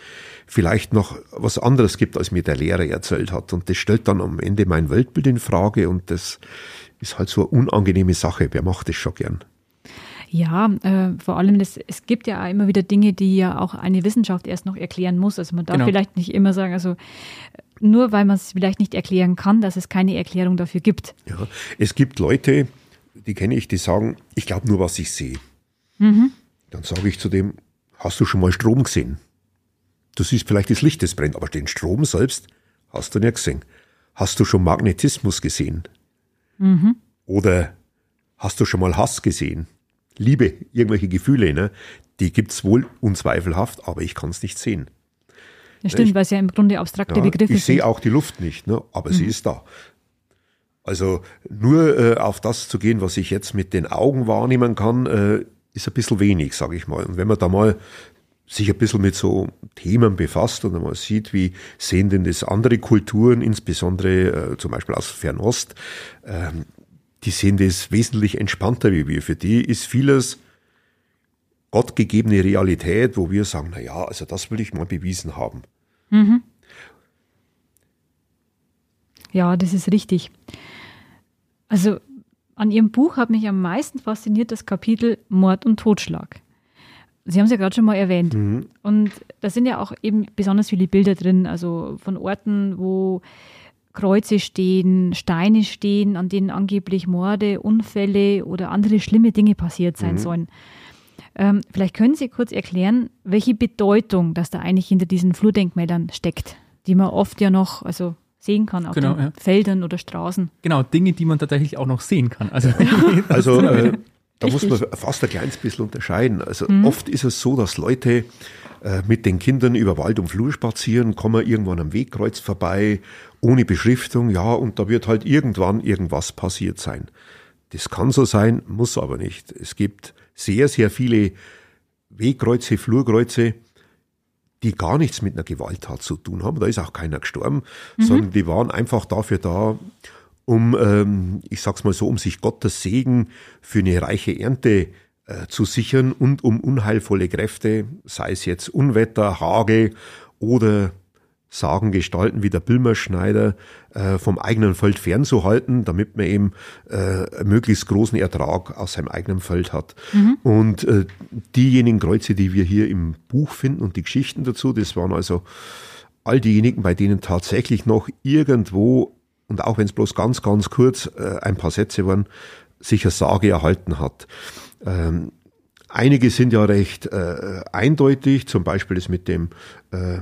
vielleicht noch was anderes gibt, als mir der Lehrer erzählt hat. Und das stellt dann am Ende mein Weltbild in Frage und das ist halt so eine unangenehme Sache. Wer macht das schon gern? Ja, äh, vor allem, das, es gibt ja auch immer wieder Dinge, die ja auch eine Wissenschaft erst noch erklären muss. Also man darf genau. vielleicht nicht immer sagen, also nur weil man es vielleicht nicht erklären kann, dass es keine Erklärung dafür gibt. Ja, es gibt Leute, die kenne ich, die sagen, ich glaube nur, was ich sehe. Mhm. Dann sage ich zu dem, hast du schon mal Strom gesehen? Du siehst vielleicht das Licht, das brennt, aber den Strom selbst hast du nicht gesehen. Hast du schon Magnetismus gesehen? Mhm. Oder hast du schon mal Hass gesehen? Liebe, irgendwelche Gefühle, ne? die es wohl unzweifelhaft, aber ich kann es nicht sehen. Ja, stimmt, weil es ja im Grunde abstrakte ja, Begriffe sind. Ich sehe auch die Luft nicht, ne? aber mhm. sie ist da. Also nur äh, auf das zu gehen, was ich jetzt mit den Augen wahrnehmen kann, äh, ist ein bisschen wenig, sage ich mal. Und wenn man da mal sich ein bisschen mit so Themen befasst und mal sieht, wie sehen denn das andere Kulturen, insbesondere äh, zum Beispiel aus Fernost, äh, die sehen das wesentlich entspannter wie wir. Für die ist vieles gottgegebene Realität, wo wir sagen, na ja, also das will ich mal bewiesen haben. Mhm. Ja, das ist richtig. Also an Ihrem Buch hat mich am meisten fasziniert das Kapitel Mord und Totschlag. Sie haben es ja gerade schon mal erwähnt. Mhm. Und da sind ja auch eben besonders viele Bilder drin, also von Orten, wo Kreuze stehen, Steine stehen, an denen angeblich Morde, Unfälle oder andere schlimme Dinge passiert sein mhm. sollen. Ähm, vielleicht können Sie kurz erklären, welche Bedeutung das da eigentlich hinter diesen Flurdenkmälern steckt, die man oft ja noch, also sehen kann auf genau, den ja. Feldern oder Straßen. Genau, Dinge, die man tatsächlich auch noch sehen kann. Also, also äh, da muss man fast ein kleines bisschen unterscheiden. Also mhm. oft ist es so, dass Leute äh, mit den Kindern über Wald und Flur spazieren, kommen irgendwann am Wegkreuz vorbei, ohne Beschriftung, ja, und da wird halt irgendwann irgendwas passiert sein. Das kann so sein, muss aber nicht. Es gibt sehr, sehr viele Wegkreuze, Flurkreuze, die gar nichts mit einer Gewalttat zu tun haben. Da ist auch keiner gestorben, mhm. sondern die waren einfach dafür da, um, ähm, ich sag's mal so, um sich Gottes Segen für eine reiche Ernte äh, zu sichern und um unheilvolle Kräfte, sei es jetzt Unwetter, Hagel oder Sagen gestalten wie der Bilmerschneider äh, vom eigenen Feld fernzuhalten, damit man eben äh, möglichst großen Ertrag aus seinem eigenen Feld hat. Mhm. Und äh, diejenigen Kreuze, die wir hier im Buch finden und die Geschichten dazu, das waren also all diejenigen, bei denen tatsächlich noch irgendwo, und auch wenn es bloß ganz, ganz kurz äh, ein paar Sätze waren, sich eine Sage erhalten hat. Ähm, einige sind ja recht äh, eindeutig, zum Beispiel das mit dem äh,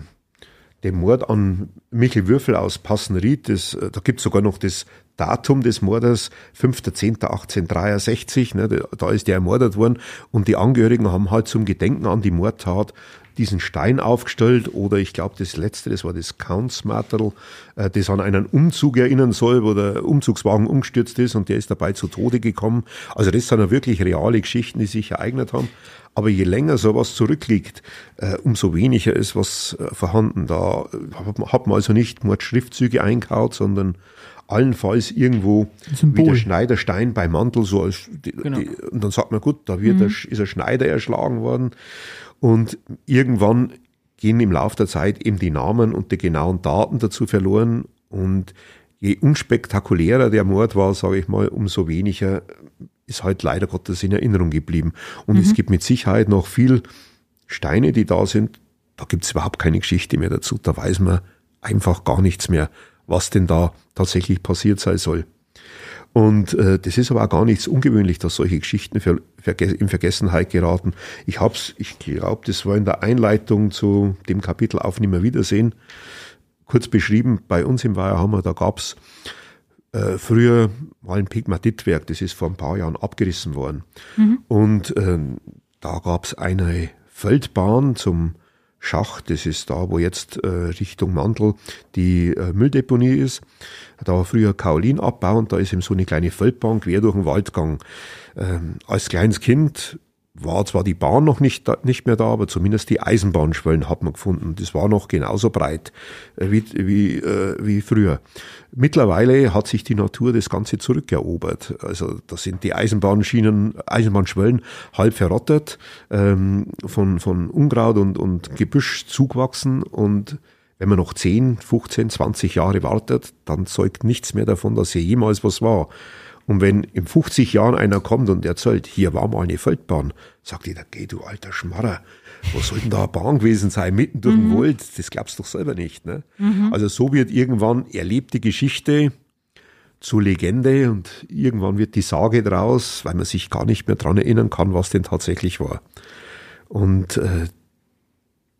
dem Mord an Michel Würfel aus Passenried, das, äh, da gibt es sogar noch das Datum des Mordes, 5.10.1863, ne, da ist der ermordet worden und die Angehörigen haben halt zum Gedenken an die Mordtat diesen Stein aufgestellt oder ich glaube das letzte, das war das Countsmartel, äh, das an einen Umzug erinnern soll, wo der Umzugswagen umgestürzt ist und der ist dabei zu Tode gekommen. Also das sind ja wirklich reale Geschichten, die sich ereignet haben. Aber je länger sowas zurückliegt, äh, umso weniger ist was äh, vorhanden. Da hat man also nicht Mordschriftzüge einkaut, sondern allenfalls irgendwo Symbol. wie der Schneiderstein bei Mantel, so als die, genau. die, und dann sagt man, gut, da wird mhm. der, ist ein Schneider erschlagen worden. Und irgendwann gehen im Laufe der Zeit eben die Namen und die genauen Daten dazu verloren. Und je unspektakulärer der Mord war, sage ich mal, umso weniger ist halt leider Gottes in Erinnerung geblieben. Und mhm. es gibt mit Sicherheit noch viel Steine, die da sind. Da gibt es überhaupt keine Geschichte mehr dazu. Da weiß man einfach gar nichts mehr, was denn da tatsächlich passiert sein soll. Und äh, das ist aber auch gar nichts ungewöhnlich, dass solche Geschichten für, für, in Vergessenheit geraten. Ich hab's, ich glaube, das war in der Einleitung zu dem Kapitel auf Nimmerwiedersehen kurz beschrieben. Bei uns im Weiherhammer, da gab's äh, früher mal ein Pigmatitwerk, das ist vor ein paar Jahren abgerissen worden. Mhm. Und äh, da gab's eine Feldbahn zum Schacht, das ist da, wo jetzt äh, Richtung Mantel die äh, Mülldeponie ist. Da war früher Kaolinabbau und da ist eben so eine kleine Feldbahn quer durch den Wald gegangen. Ähm, als kleines Kind war zwar die Bahn noch nicht, nicht mehr da, aber zumindest die Eisenbahnschwellen hat man gefunden. Das war noch genauso breit äh, wie, wie, äh, wie früher. Mittlerweile hat sich die Natur das Ganze zurückerobert. Also da sind die Eisenbahnschienen, Eisenbahnschwellen halb verrottet, ähm, von, von Unkraut und, und Gebüsch zugewachsen und wenn man noch 10, 15, 20 Jahre wartet, dann zeugt nichts mehr davon, dass hier jemals was war. Und wenn in 50 Jahren einer kommt und erzählt, hier war mal eine Feldbahn, sagt jeder, geh du alter Schmarrer, wo soll denn da eine Bahn gewesen sein, mitten durch den mhm. Wald? Das glaubst du doch selber nicht. Ne? Mhm. Also so wird irgendwann erlebte Geschichte zur Legende und irgendwann wird die Sage draus, weil man sich gar nicht mehr dran erinnern kann, was denn tatsächlich war. Und äh,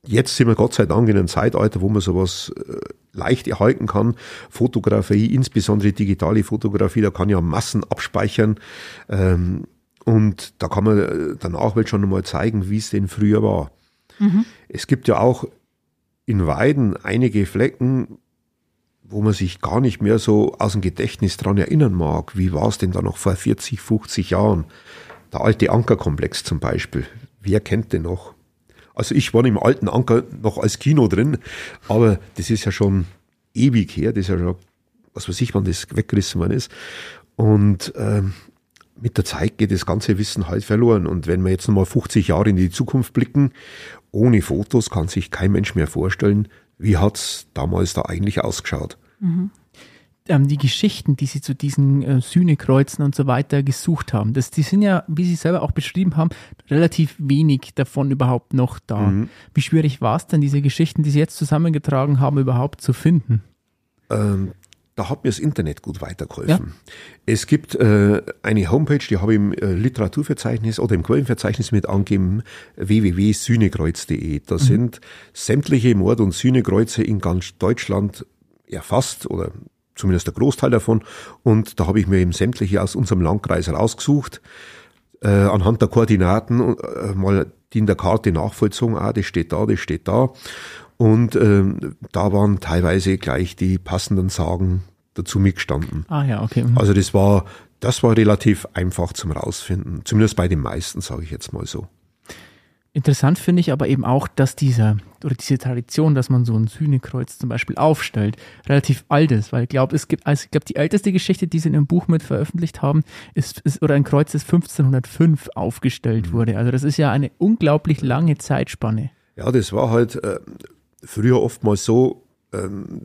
Jetzt sind wir Gott sei Dank in einem Zeitalter, wo man sowas äh, leicht erhalten kann. Fotografie, insbesondere digitale Fotografie, da kann ja Massen abspeichern. Ähm, und da kann man äh, danach schon einmal zeigen, wie es denn früher war. Mhm. Es gibt ja auch in Weiden einige Flecken, wo man sich gar nicht mehr so aus dem Gedächtnis dran erinnern mag. Wie war es denn da noch vor 40, 50 Jahren? Der alte Ankerkomplex zum Beispiel. Wer kennt den noch? Also ich war im alten Anker noch als Kino drin, aber das ist ja schon ewig her, das ist ja schon, was weiß ich, wann das weggerissen worden ist. Und ähm, mit der Zeit geht das ganze Wissen halt verloren. Und wenn wir jetzt nochmal 50 Jahre in die Zukunft blicken, ohne Fotos kann sich kein Mensch mehr vorstellen, wie hat's damals da eigentlich ausgeschaut. Mhm ähm, die Geschichten, die sie zu diesen äh, Sühnekreuzen und so weiter gesucht haben, das, die sind ja, wie sie selber auch beschrieben haben, relativ wenig davon überhaupt noch da. Mhm. Wie schwierig war es denn, diese Geschichten, die sie jetzt zusammengetragen haben, überhaupt zu finden? Ähm, da hat mir das Internet gut weitergeholfen. Ja? Es gibt äh, eine Homepage, die habe ich im äh, Literaturverzeichnis oder im Quellenverzeichnis mit angegeben, www.sühnekreuz.de. Da mhm. sind sämtliche Mord- und Sühnekreuze in ganz Deutschland erfasst oder zumindest der Großteil davon. Und da habe ich mir eben sämtliche aus unserem Landkreis rausgesucht, äh, anhand der Koordinaten äh, mal die in der Karte nachvollzogen, ah, das steht da, das steht da. Und ähm, da waren teilweise gleich die passenden Sagen dazu mitgestanden. Ah ja, okay. Mhm. Also das war, das war relativ einfach zum rausfinden. Zumindest bei den meisten, sage ich jetzt mal so. Interessant finde ich aber eben auch, dass dieser oder diese Tradition, dass man so ein Sühnekreuz zum Beispiel aufstellt, relativ alt ist, weil ich glaube, es gibt, also ich glaube, die älteste Geschichte, die sie in ihrem Buch mit veröffentlicht haben, ist, ist oder ein Kreuz, das 1505 aufgestellt mhm. wurde. Also das ist ja eine unglaublich lange Zeitspanne. Ja, das war halt äh, früher oftmals so, ähm,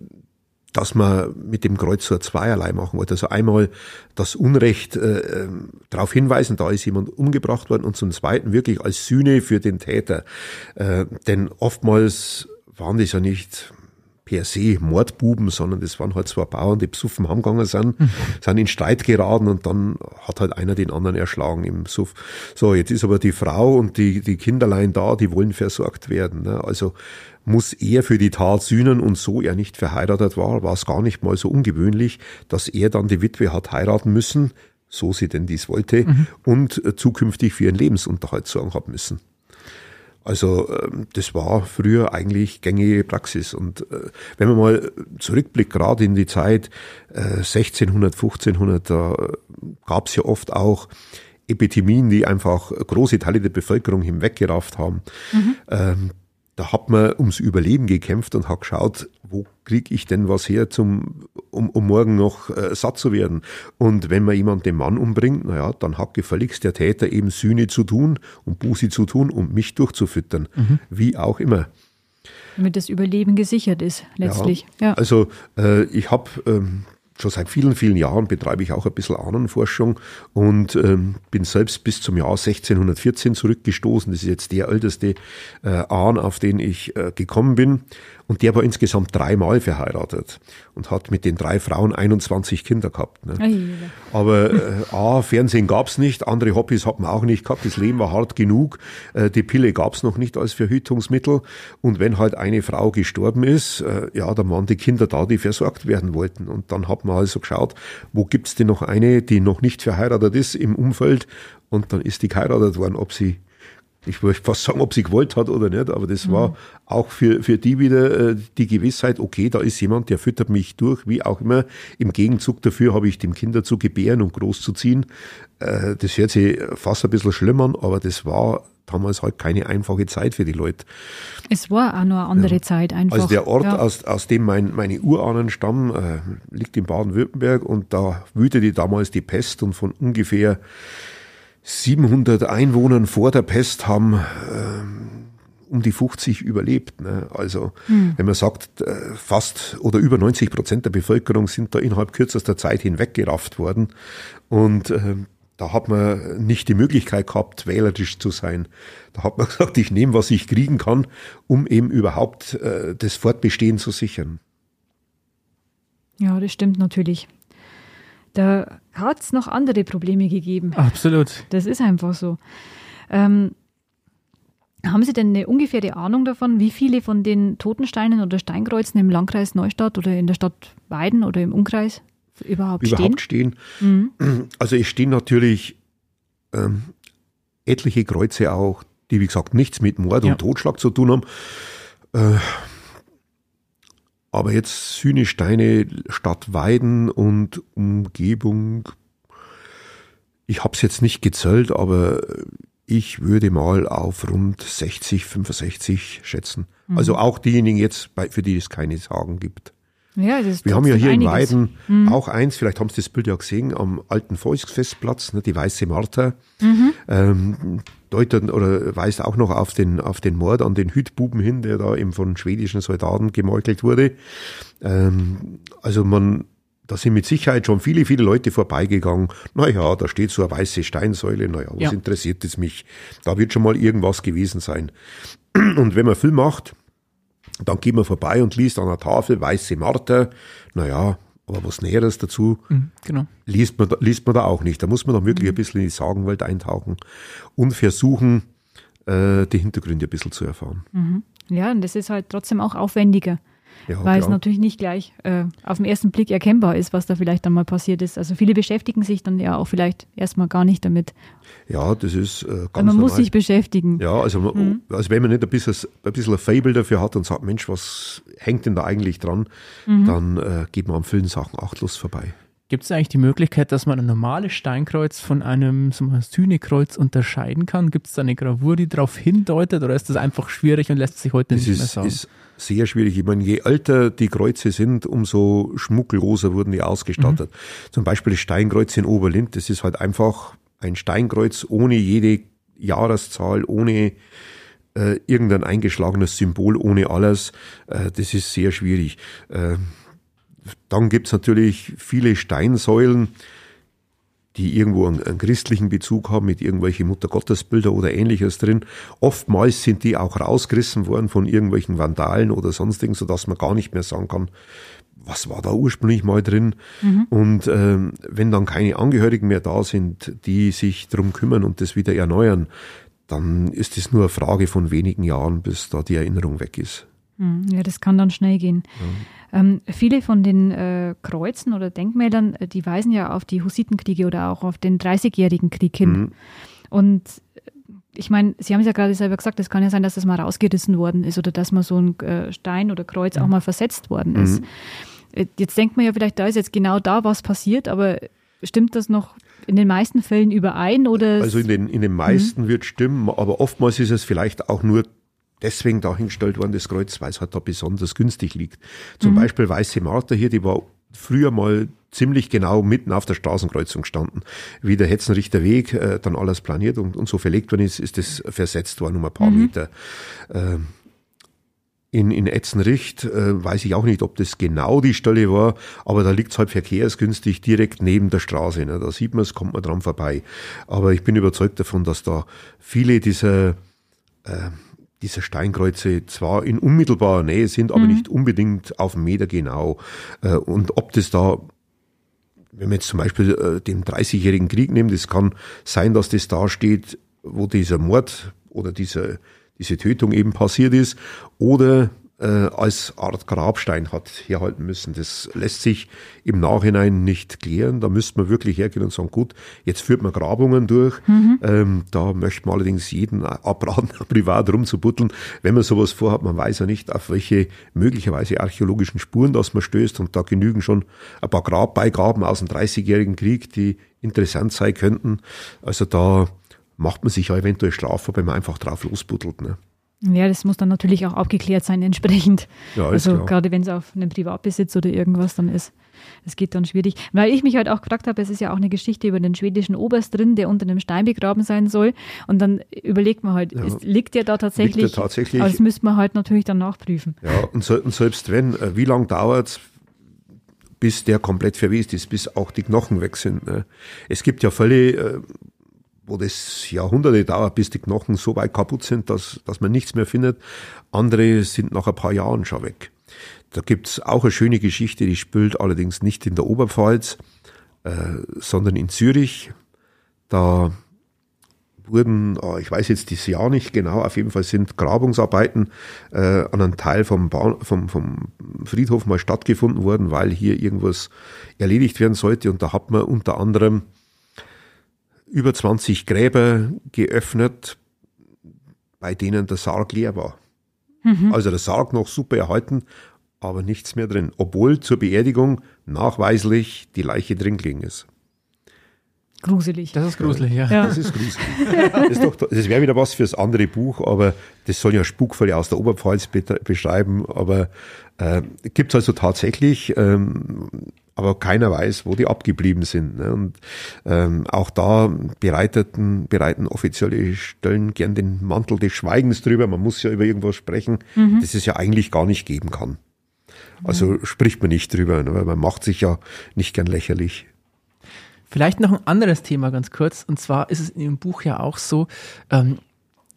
dass man mit dem Kreuz so zweierlei machen wollte. Also einmal das Unrecht äh, ähm, darauf hinweisen, da ist jemand umgebracht worden und zum Zweiten wirklich als Sühne für den Täter. Äh, denn oftmals waren das ja nicht per se Mordbuben, sondern das waren halt zwei Bauern, die besoffen heimgegangen sind, mhm. sind in Streit geraten und dann hat halt einer den anderen erschlagen im Suff. So, jetzt ist aber die Frau und die, die Kinderlein da, die wollen versorgt werden. Ne? Also muss er für die Tat sühnen und so er nicht verheiratet war, war es gar nicht mal so ungewöhnlich, dass er dann die Witwe hat heiraten müssen, so sie denn dies wollte, mhm. und äh, zukünftig für ihren Lebensunterhalt sorgen hat müssen. Also ähm, das war früher eigentlich gängige Praxis. Und äh, wenn man mal zurückblickt, gerade in die Zeit 1600, 1500, da gab es ja oft auch Epidemien, die einfach große Teile der Bevölkerung hinweggerafft haben. Mhm. Da hat man ums Überleben gekämpft und hat geschaut, wo kriege ich denn was her, zum, um, um morgen noch äh, satt zu werden. Und wenn man jemand den Mann umbringt, naja, dann hat gefälligst der Täter eben Sühne zu tun und Buße zu tun, um mich durchzufüttern. Mhm. Wie auch immer. Damit das Überleben gesichert ist, letztlich. Ja, ja. Also äh, ich habe ähm, schon seit vielen, vielen Jahren betreibe ich auch ein bisschen Ahnenforschung und ähm, bin selbst bis zum Jahr 1614 zurückgestoßen. Das ist jetzt der älteste äh, Ahn, auf den ich äh, gekommen bin. Und der war insgesamt dreimal verheiratet und hat mit den drei Frauen 21 Kinder gehabt. Ne? Aber äh, A, Fernsehen gab's nicht, andere Hobbys hat man auch nicht gehabt, das Leben war hart genug, äh, die Pille gab's noch nicht als Verhütungsmittel. Und wenn halt eine Frau gestorben ist, äh, ja, dann waren die Kinder da, die versorgt werden wollten. Und dann hat man also geschaut, wo gibt's denn noch eine, die noch nicht verheiratet ist im Umfeld und dann ist die geheiratet worden, ob sie ich würde fast sagen, ob sie gewollt hat oder nicht, aber das mhm. war auch für, für die wieder äh, die Gewissheit, okay, da ist jemand, der füttert mich durch, wie auch immer. Im Gegenzug dafür habe ich dem Kinder zu gebären und großzuziehen. Äh, das hört sich fast ein bisschen schlimm an, aber das war damals halt keine einfache Zeit für die Leute. Es war auch noch eine andere ja. Zeit einfach. Also der Ort, ja. aus, aus dem mein, meine Urahnen stammen, äh, liegt in Baden-Württemberg und da wütete damals die Pest und von ungefähr 700 Einwohnern vor der Pest haben äh, um die 50 überlebt. Ne? Also hm. wenn man sagt, äh, fast oder über 90 Prozent der Bevölkerung sind da innerhalb kürzester Zeit hinweggerafft worden. Und äh, da hat man nicht die Möglichkeit gehabt, wählerisch zu sein. Da hat man gesagt, ich nehme, was ich kriegen kann, um eben überhaupt äh, das Fortbestehen zu sichern. Ja, das stimmt natürlich. Da hat es noch andere Probleme gegeben. Absolut. Das ist einfach so. Ähm, haben Sie denn eine ungefähre Ahnung davon, wie viele von den Totensteinen oder Steinkreuzen im Landkreis Neustadt oder in der Stadt Weiden oder im Umkreis überhaupt, überhaupt stehen? stehen? Mhm. Also es stehen natürlich ähm, etliche Kreuze auch, die wie gesagt nichts mit Mord ja. und Totschlag zu tun haben. Äh, aber jetzt Sühnesteine, Stadt Weiden und Umgebung, ich habe es jetzt nicht gezählt, aber ich würde mal auf rund 60, 65 schätzen. Mhm. Also auch diejenigen jetzt, für die es keine Sagen gibt. Ja, Wir haben ja hier einiges. in Weiden mhm. auch eins, vielleicht haben Sie das Bild ja gesehen, am alten Volksfestplatz, ne, die Weiße Martha. Mhm. Ähm, deutet oder weist auch noch auf den, auf den Mord an den Hütbuben hin, der da eben von schwedischen Soldaten gemeuchelt wurde. Ähm, also man, da sind mit Sicherheit schon viele, viele Leute vorbeigegangen. Naja, da steht so eine weiße Steinsäule. Naja, was ja. interessiert es mich? Da wird schon mal irgendwas gewesen sein. Und wenn man Film macht, dann geht man vorbei und liest an der Tafel Weiße Martha. Naja, aber was Näheres dazu mhm, genau. liest, man, liest man da auch nicht. Da muss man dann wirklich mhm. ein bisschen in die Sagenwelt eintauchen und versuchen, äh, die Hintergründe ein bisschen zu erfahren. Mhm. Ja, und das ist halt trotzdem auch aufwendiger ja, weil klar. es natürlich nicht gleich äh, auf den ersten Blick erkennbar ist, was da vielleicht dann mal passiert ist. Also viele beschäftigen sich dann ja auch vielleicht erstmal gar nicht damit. Ja, das ist äh, ganz Man normal. muss sich beschäftigen. Ja, also, mhm. also wenn man nicht ein bisschen, ein bisschen ein Fable dafür hat und sagt, Mensch, was hängt denn da eigentlich dran, mhm. dann äh, geht man an vielen Sachen achtlos vorbei. Gibt es eigentlich die Möglichkeit, dass man ein normales Steinkreuz von einem so ein Sühnekreuz unterscheiden kann? Gibt es da eine Gravur, die darauf hindeutet oder ist das einfach schwierig und lässt sich heute das nicht ist, mehr sagen? ist sehr schwierig. Ich meine, je älter die Kreuze sind, umso schmuckelloser wurden die ausgestattet. Mhm. Zum Beispiel das Steinkreuz in Oberlind, das ist halt einfach ein Steinkreuz ohne jede Jahreszahl, ohne äh, irgendein eingeschlagenes Symbol, ohne alles. Äh, das ist sehr schwierig. Äh, dann gibt's natürlich viele Steinsäulen, die irgendwo einen, einen, christlichen Bezug haben mit irgendwelchen Muttergottesbilder oder ähnliches drin. Oftmals sind die auch rausgerissen worden von irgendwelchen Vandalen oder sonstigen, sodass man gar nicht mehr sagen kann, was war da ursprünglich mal drin. Mhm. Und ähm, wenn dann keine Angehörigen mehr da sind, die sich drum kümmern und das wieder erneuern, dann ist es nur eine Frage von wenigen Jahren, bis da die Erinnerung weg ist. Hm, ja, das kann dann schnell gehen. Ja. Ähm, viele von den äh, Kreuzen oder Denkmälern, äh, die weisen ja auf die Hussitenkriege oder auch auf den Dreißigjährigen Krieg hin. Mhm. Und äh, ich meine, Sie haben es ja gerade selber gesagt, es kann ja sein, dass das mal rausgerissen worden ist oder dass mal so ein äh, Stein oder Kreuz mhm. auch mal versetzt worden ist. Mhm. Äh, jetzt denkt man ja vielleicht, da ist jetzt genau da was passiert, aber stimmt das noch in den meisten Fällen überein oder? Also in den, in den meisten mhm. wird stimmen, aber oftmals ist es vielleicht auch nur deswegen dahingestellt worden, das Kreuz, weil es halt da besonders günstig liegt. Zum mhm. Beispiel Weiße Martha hier, die war früher mal ziemlich genau mitten auf der Straßenkreuzung gestanden. Wie der Hetzenrichter Weg äh, dann alles planiert und, und so verlegt worden ist, ist das versetzt worden um ein paar mhm. Meter. Äh, in, in Etzenricht äh, weiß ich auch nicht, ob das genau die Stelle war, aber da liegt es halt verkehrsgünstig direkt neben der Straße. Ne? Da sieht man es, kommt man dran vorbei. Aber ich bin überzeugt davon, dass da viele dieser äh, diese Steinkreuze zwar in unmittelbarer Nähe sind, aber mhm. nicht unbedingt auf einen Meter genau. Äh, und ob das da, wenn wir jetzt zum Beispiel äh, den 30-jährigen Krieg nehmen, das kann sein, dass das da steht, wo dieser Mord oder diese, diese Tötung eben passiert ist, oder äh, als Art Grabstein hat herhalten müssen. Das lässt sich im Nachhinein nicht klären. Da müsste man wirklich hergehen und sagen, gut, jetzt führt man Grabungen durch. Mhm. Ähm, da möchte man allerdings jeden abraten, privat rumzubutteln. Wenn man sowas vorhat, man weiß ja nicht, auf welche möglicherweise archäologischen Spuren das man stößt. Und da genügen schon ein paar Grabbeigaben aus dem Dreißigjährigen Krieg, die interessant sein könnten. Also da macht man sich ja eventuell strafbar, wenn man einfach drauf losbuttelt. Ne? Ja, das muss dann natürlich auch aufgeklärt sein entsprechend. Ja, also klar. gerade wenn es auf einem Privatbesitz oder irgendwas dann ist. Das geht dann schwierig. Weil ich mich halt auch gefragt habe, es ist ja auch eine Geschichte über den schwedischen Oberst drin, der unter einem Stein begraben sein soll. Und dann überlegt man halt, ja. ist, liegt der da tatsächlich? Liegt der tatsächlich? Aber das müsste man halt natürlich dann nachprüfen. Ja, und, so, und selbst wenn, äh, wie lange dauert es, bis der komplett verwest ist, bis auch die Knochen weg sind. Ne? Es gibt ja Fälle, wo das Jahrhunderte dauert, bis die Knochen so weit kaputt sind, dass, dass man nichts mehr findet. Andere sind nach ein paar Jahren schon weg. Da gibt's auch eine schöne Geschichte, die spielt allerdings nicht in der Oberpfalz, äh, sondern in Zürich. Da wurden, oh, ich weiß jetzt das Jahr nicht genau, auf jeden Fall sind Grabungsarbeiten äh, an einem Teil vom, Bahn, vom, vom Friedhof mal stattgefunden worden, weil hier irgendwas erledigt werden sollte. Und da hat man unter anderem über 20 Gräber geöffnet, bei denen der Sarg leer war. Mhm. Also der Sarg noch super erhalten, aber nichts mehr drin, obwohl zur Beerdigung nachweislich die Leiche drin gelegen ist. Gruselig. Das ist gruselig, ja. ja. Das ist gruselig. Das, das wäre wieder was fürs andere Buch, aber das soll ja Spukfälle aus der Oberpfalz beschreiben. Aber äh, gibt es also tatsächlich ähm, aber keiner weiß, wo die abgeblieben sind. Ne? Und ähm, auch da bereiteten, bereiten offizielle Stellen gern den Mantel des Schweigens drüber. Man muss ja über irgendwas sprechen, mhm. das es ja eigentlich gar nicht geben kann. Also mhm. spricht man nicht drüber, ne? weil man macht sich ja nicht gern lächerlich. Vielleicht noch ein anderes Thema ganz kurz. Und zwar ist es in Ihrem Buch ja auch so, ähm,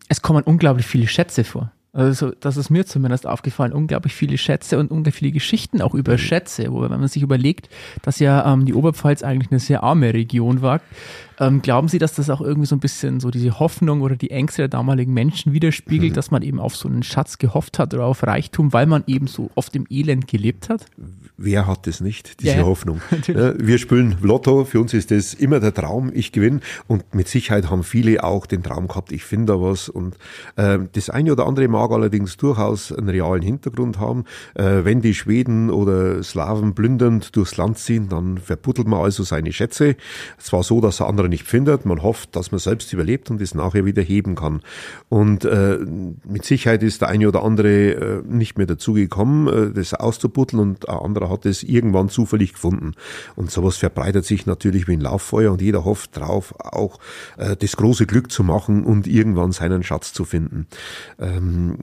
es kommen unglaublich viele Schätze vor. Also, das ist mir zumindest aufgefallen, unglaublich viele Schätze und unglaublich viele Geschichten auch über mhm. Schätze, wo, wenn man sich überlegt, dass ja ähm, die Oberpfalz eigentlich eine sehr arme Region war, Ähm, glauben Sie, dass das auch irgendwie so ein bisschen so diese Hoffnung oder die Ängste der damaligen Menschen widerspiegelt, mhm. dass man eben auf so einen Schatz gehofft hat oder auf Reichtum, weil man eben so oft im Elend gelebt hat? Wer hat das nicht, diese ja, Hoffnung? Natürlich. Wir spielen Lotto, für uns ist das immer der Traum, ich gewinne und mit Sicherheit haben viele auch den Traum gehabt, ich finde da was und äh, das eine oder andere mag allerdings durchaus einen realen Hintergrund haben. Äh, wenn die Schweden oder Slawen plündernd durchs Land ziehen, dann verbuddelt man also seine Schätze. Es war so, dass der andere nicht findet, man hofft, dass man selbst überlebt und es nachher wieder heben kann. Und äh, mit Sicherheit ist der eine oder andere äh, nicht mehr dazu gekommen, äh, das auszubuddeln und ein anderer hat es irgendwann zufällig gefunden. Und sowas verbreitet sich natürlich wie ein Lauffeuer und jeder hofft drauf, auch äh, das große Glück zu machen und irgendwann seinen Schatz zu finden. Ähm,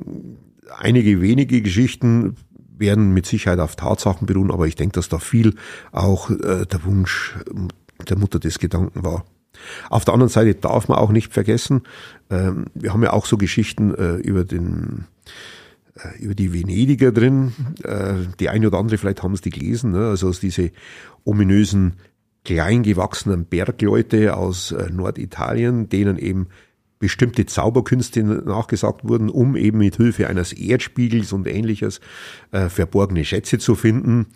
einige wenige Geschichten werden mit Sicherheit auf Tatsachen beruhen, aber ich denke, dass da viel auch äh, der Wunsch der Mutter des Gedanken war. Auf der anderen Seite darf man auch nicht vergessen, ähm, wir haben ja auch so Geschichten äh, über den äh, über die Venediger drin. Äh, die eine oder andere, vielleicht haben es die gelesen, ne? also diese ominösen kleingewachsenen Bergleute aus äh, Norditalien, denen eben bestimmte Zauberkünste nachgesagt wurden, um eben mit Hilfe eines Erdspiegels und ähnliches äh, verborgene Schätze zu finden.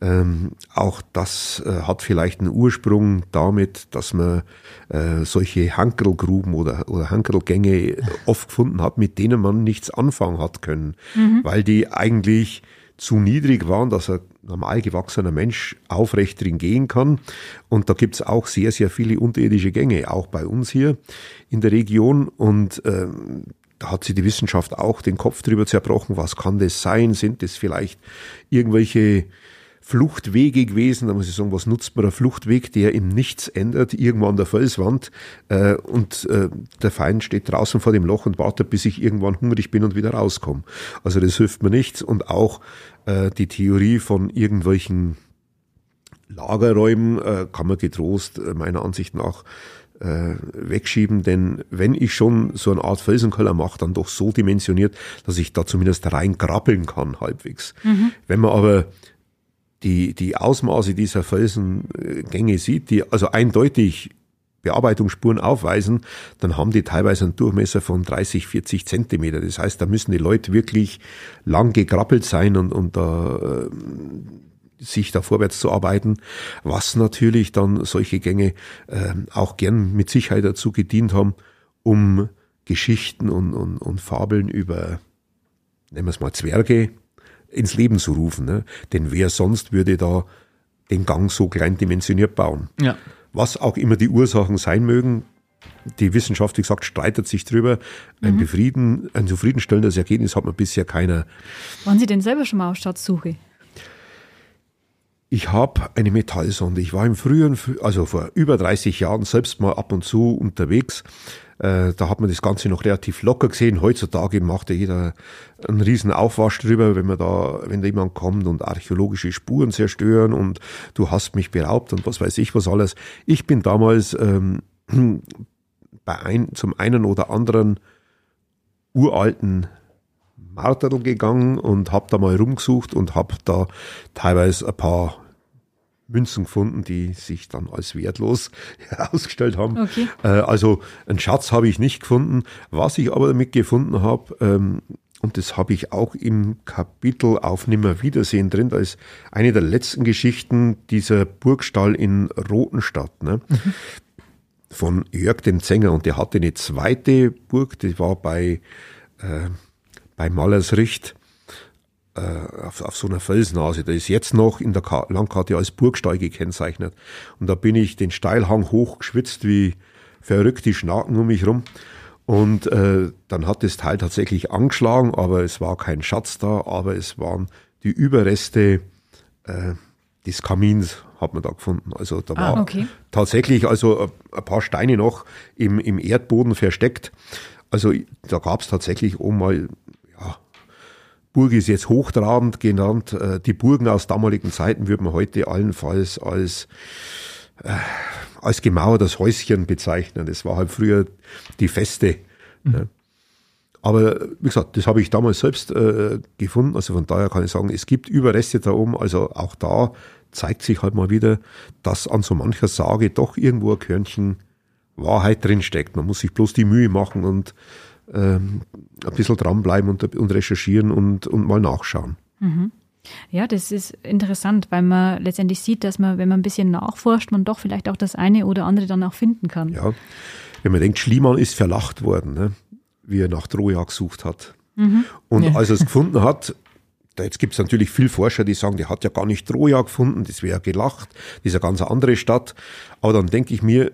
Ähm, auch das äh, hat vielleicht einen Ursprung damit, dass man äh, solche Hankelgruben oder, oder Hankelgänge oft gefunden hat, mit denen man nichts anfangen hat können, mhm. weil die eigentlich zu niedrig waren, dass ein normal gewachsener Mensch aufrecht drin gehen kann. Und da gibt's auch sehr, sehr viele unterirdische Gänge, auch bei uns hier in der Region. Und ähm, da hat sich die Wissenschaft auch den Kopf drüber zerbrochen, was kann das sein? Sind das vielleicht irgendwelche Fluchtwege gewesen. Da muss ich sagen, was nutzt man ein Fluchtweg, der im Nichts ändert, irgendwo an der Felswand äh, und äh, der Feind steht draußen vor dem Loch und wartet, bis ich irgendwann hungrig bin und wieder rauskomme. Also das hilft mir nichts und auch äh, die Theorie von irgendwelchen Lagerräumen äh, kann man getrost äh, meiner Ansicht nach äh, wegschieben, denn wenn ich schon so eine Art Felsenkeller mache, dann doch so dimensioniert, dass ich da zumindest rein krabbeln kann halbwegs. Mhm. Wenn man aber die, die Ausmaße dieser Felsengänge sieht, die also eindeutig Bearbeitungsspuren aufweisen, dann haben die teilweise einen Durchmesser von 30, 40 Zentimeter. Das heißt, da müssen die Leute wirklich lang gekrabbelt sein und, und da, äh, sich da vorwärts zu arbeiten, was natürlich dann solche Gänge äh, auch gern mit Sicherheit dazu gedient haben, um Geschichten und, und, und Fabeln über, nennen wir es mal Zwerge, ins Leben zu rufen. Ne? Denn wer sonst würde da den Gang so klein dimensioniert bauen? Ja. Was auch immer die Ursachen sein mögen, die Wissenschaft, wie gesagt, streitet sich drüber. Ein, mhm. befrieden, ein zufriedenstellendes Ergebnis hat man bisher keiner. Waren Sie denn selber schon mal auf Schatzsuche? Ich habe eine Metallsonde. Ich war im früheren, also vor über 30 Jahren selbst mal ab und zu unterwegs äh, da hat man das Ganze noch relativ locker gesehen. Heutzutage macht ja jeder einen riesen Aufwasch drüber, wenn man da, wenn da jemand kommt und archäologische Spuren zerstören und du hast mich beraubt und was weiß ich was alles. Ich bin damals ähm, bei ein, zum einen oder anderen uralten Marterl gegangen und habe da mal rumgesucht und habe da teilweise ein paar Münzen gefunden, die sich dann als wertlos herausgestellt haben. Okay. Äh, also einen Schatz habe ich nicht gefunden. Was ich aber damit gefunden habe, ähm, und das habe ich auch im Kapitel auf Nimmerwiedersehen drin, da ist eine der letzten Geschichten dieser Burgstall in Rotenstadt. Ne? Mhm. Von Jörg dem Zenger und der hatte eine zweite Burg, die war bei, äh, bei Malersricht äh, auf, auf so einer Felsnase. Der ist jetzt noch in der Landkarte als Burgstall gekennzeichnet. Und da bin ich den Steilhang hochgeschwitzt wie verrückt, die Schnaken um mich rum. Und äh, dann hat das Teil tatsächlich angeschlagen, aber es war kein Schatz da, aber es waren die Überreste äh, des Kamins hat man da gefunden. Also da ah, war okay. tatsächlich also ein paar Steine noch im, im Erdboden versteckt. Also da gab es tatsächlich oben mal Burg ist jetzt hochtrabend genannt. Äh, die Burgen aus damaligen Zeiten würde man heute allenfalls als, äh, als gemauertes Häuschen bezeichnen. Das war halt früher die Feste. Mhm. Aber wie gesagt, das habe ich damals selbst äh, gefunden. Also von daher kann ich sagen, es gibt Überreste da oben. Also auch da zeigt sich halt mal wieder, dass an so mancher Sage doch irgendwo ein Körnchen Wahrheit drinsteckt. Man muss sich bloß die Mühe machen und ähm, ein bisschen dranbleiben und, und recherchieren und, und mal nachschauen. Mhm. Ja, das ist interessant, weil man letztendlich sieht, dass man, wenn man ein bisschen nachforscht, man doch vielleicht auch das eine oder andere dann auch finden kann. Ja, wenn man denkt, Schliemann ist verlacht worden, ne, wie er nach Troja gesucht hat. Mhm. Und ja. als er es gefunden hat, jetzt gibt es natürlich viele Forscher, die sagen, der hat ja gar nicht Troja gefunden, das wäre ja gelacht, das ist eine ganz andere Stadt. Aber dann denke ich mir,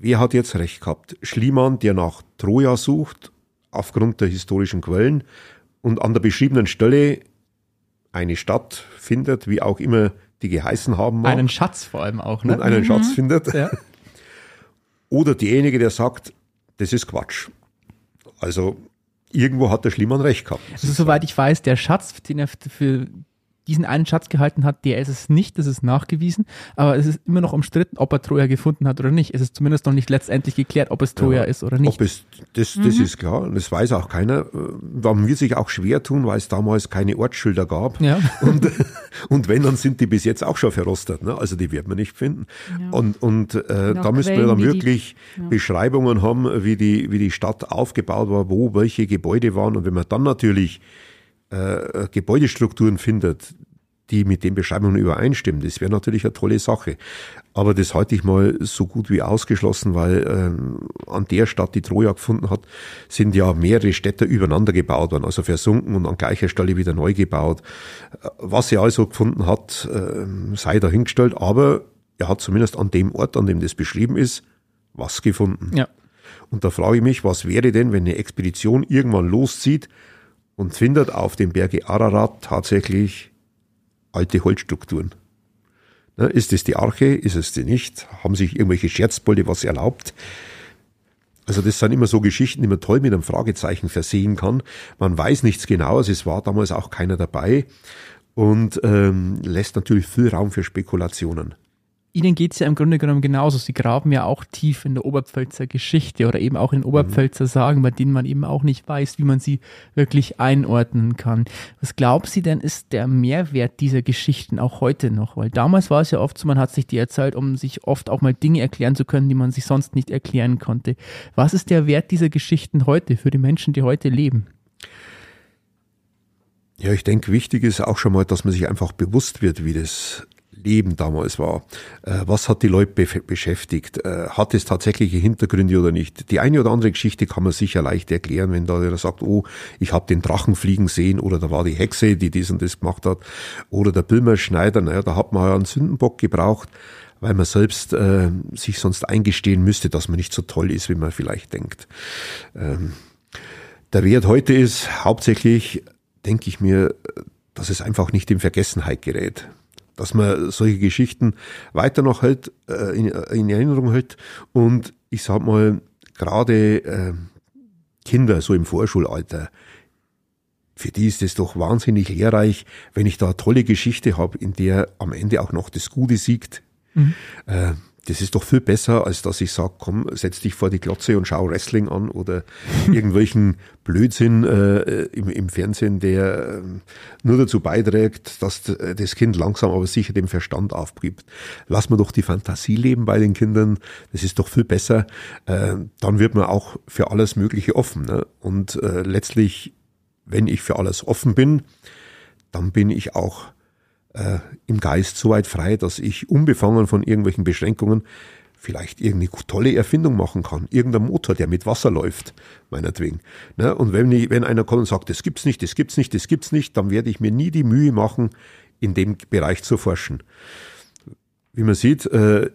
wer hat jetzt recht gehabt? Schliemann, der nach Troja sucht, aufgrund der historischen Quellen, und an der beschriebenen Stelle eine Stadt findet, wie auch immer die geheißen haben mag. Einen Schatz vor allem auch, ne? Und einen mhm. Schatz findet. Ja. Oder derjenige, der sagt, das ist Quatsch. Also irgendwo hat der Schliemann recht gehabt. Also soweit ich weiß, der Schatz, den er für diesen einen Schatz gehalten hat, der ist es nicht, das ist nachgewiesen, aber es ist immer noch umstritten, ob er Troja gefunden hat oder nicht. Es ist zumindest noch nicht letztendlich geklärt, ob es Troja ja, ist oder nicht. Ob es, das, das mhm. ist klar, das weiß auch keiner. Man wird sich auch schwer tun, weil es damals keine Ortsschilder gab. Ja. Und, und wenn, dann sind die bis jetzt auch schon verrostet. Ne? Also die wird man nicht finden. Ja. Und, und äh, da müssen wir dann wirklich die, ja. Beschreibungen haben, wie die, wie die Stadt aufgebaut war, wo welche Gebäude waren. Und wenn man dann natürlich äh, Gebäudestrukturen findet, die mit den Beschreibungen übereinstimmen, das wäre natürlich eine tolle Sache. Aber das halte ich mal so gut wie ausgeschlossen, weil ähm, an der Stadt, die Troja gefunden hat, sind ja mehrere Städte übereinander gebaut worden, also versunken und an gleicher Stelle wieder neu gebaut. Was er also gefunden hat, äh, sei dahingestellt, aber er hat zumindest an dem Ort, an dem das beschrieben ist, was gefunden. Ja. Und da frage ich mich, was wäre denn, wenn eine Expedition irgendwann loszieht und findet auf dem Berge Ararat tatsächlich alte Holzstrukturen. Ne, ist es die Arche? Ist es die nicht? Haben sich irgendwelche Scherzbolde was erlaubt? Also das sind immer so Geschichten, die man toll mit einem Fragezeichen versehen kann. Man weiß nichts genaues, es war damals auch keiner dabei und ähm, lässt natürlich viel Raum für Spekulationen. Ihnen geht es ja im Grunde genommen genauso. Sie graben ja auch tief in der Oberpfälzer Geschichte oder eben auch in Oberpfälzer Sagen, bei denen man eben auch nicht weiß, wie man sie wirklich einordnen kann. Was glauben Sie denn, ist der Mehrwert dieser Geschichten auch heute noch? Weil damals war es ja oft so, man hat sich die erzählt, um sich oft auch mal Dinge erklären zu können, die man sich sonst nicht erklären konnte. Was ist der Wert dieser Geschichten heute für die Menschen, die heute leben? Ja, ich denke, wichtig ist auch schon mal, dass man sich einfach bewusst wird, wie das Leben damals war. Äh, was hat die Leute beschäftigt? Äh, hat es tatsächliche Hintergründe oder nicht? Die eine oder andere Geschichte kann man sicher leicht erklären, wenn da einer sagt, oh, ich habe den Drachen fliegen sehen oder da war die Hexe, die dies und das gemacht hat oder der Böhmer-Schneider, naja, da hat man ja einen Sündenbock gebraucht weil man selbst äh, sich sonst eingestehen müsste, dass man nicht so toll ist, wie man vielleicht denkt. Ähm, der Wert heute ist hauptsächlich, denke ich mir, dass es einfach nicht in Vergessenheit gerät dass man solche Geschichten weiter noch hält, äh, in, in, Erinnerung hält. Und ich sag mal, gerade äh, Kinder so im Vorschulalter, für die ist es doch wahnsinnig lehrreich, wenn ich da eine tolle Geschichte habe, in der am Ende auch noch das Gute siegt. Mhm. Äh, das ist doch viel besser, als dass ich sage, komm, setz dich vor die Glotze und schau Wrestling an oder irgendwelchen Blödsinn äh, im, im, Fernsehen, der äh, nur dazu beiträgt, dass das Kind langsam aber sicher den Verstand aufgibt. Lass man doch die Fantasie leben bei den Kindern, das ist doch viel besser. Äh, dann wird man auch für alles Mögliche offen. Ne? Und äh, letztlich, wenn ich für alles offen bin, dann bin ich auch äh, im Geist so weit frei, dass ich unbefangen von irgendwelchen Beschränkungen vielleicht irgendeine tolle Erfindung machen kann. Irgendein Motor, der mit Wasser läuft, meinetwegen. Ne? Und wenn, ich, wenn einer kommt und sagt, das gibt's nicht, das gibt's nicht, das gibt's nicht, dann werde ich mir nie die Mühe machen, in dem Bereich zu forschen. Wie man sieht, äh,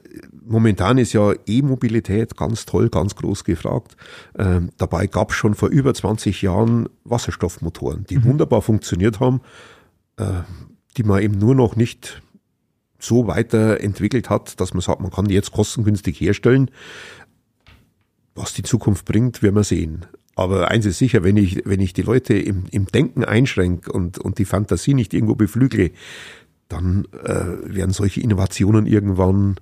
momentan ist ja E-Mobilität ganz toll, ganz groß gefragt. Ähm, dabei gab es schon vor über 20 Jahren Wasserstoffmotoren, die mhm. wunderbar funktioniert haben. Äh, die man eben nur noch nicht so weiterentwickelt hat, dass man sagt, man kann die jetzt kostengünstig herstellen. Was die Zukunft bringt, werden wir sehen. Aber eins ist sicher, wenn ich, wenn ich die Leute im, im Denken einschränke und, und die Fantasie nicht irgendwo beflügle, dann äh, werden solche Innovationen irgendwann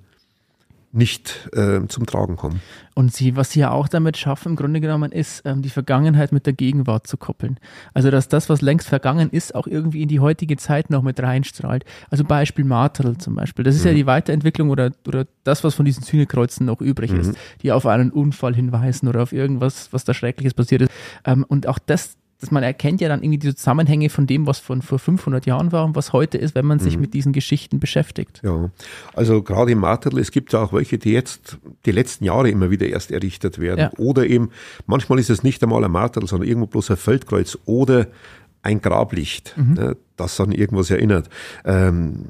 nicht äh, zum Tragen kommen. Und sie, was sie ja auch damit schaffen, im Grunde genommen, ist, ähm, die Vergangenheit mit der Gegenwart zu koppeln. Also, dass das, was längst vergangen ist, auch irgendwie in die heutige Zeit noch mit reinstrahlt. Also Beispiel Martel zum Beispiel. Das ist mhm. ja die Weiterentwicklung oder, oder das, was von diesen Sühnekreuzen noch übrig mhm. ist, die auf einen Unfall hinweisen oder auf irgendwas, was da Schreckliches passiert ist. Ähm, und auch das dass man erkennt ja dann irgendwie die Zusammenhänge von dem, was von vor 500 Jahren war und was heute ist, wenn man sich mhm. mit diesen Geschichten beschäftigt. Ja, also gerade im Marterl, es gibt ja auch welche, die jetzt die letzten Jahre immer wieder erst errichtet werden. Ja. Oder eben, manchmal ist es nicht einmal ein Marterl, sondern irgendwo bloß ein Feldkreuz oder ein Grablicht, mhm. ne, das an irgendwas erinnert. Ähm,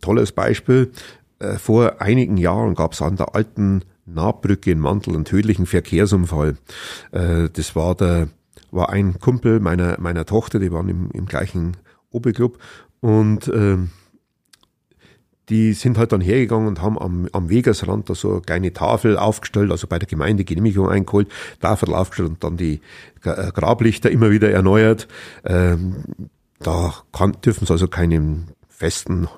tolles Beispiel. Äh, vor einigen Jahren gab es an der alten Nahbrücke in Mantel einen tödlichen Verkehrsunfall. Äh, das war der war ein Kumpel meiner, meiner Tochter, die waren im, im gleichen Oberclub und ähm, die sind halt dann hergegangen und haben am, am Wegesrand da so eine kleine Tafel aufgestellt, also bei der Gemeinde Genehmigung eingeholt, Tafel aufgestellt und dann die äh, Grablichter immer wieder erneuert. Ähm, da dürfen sie also keinen festen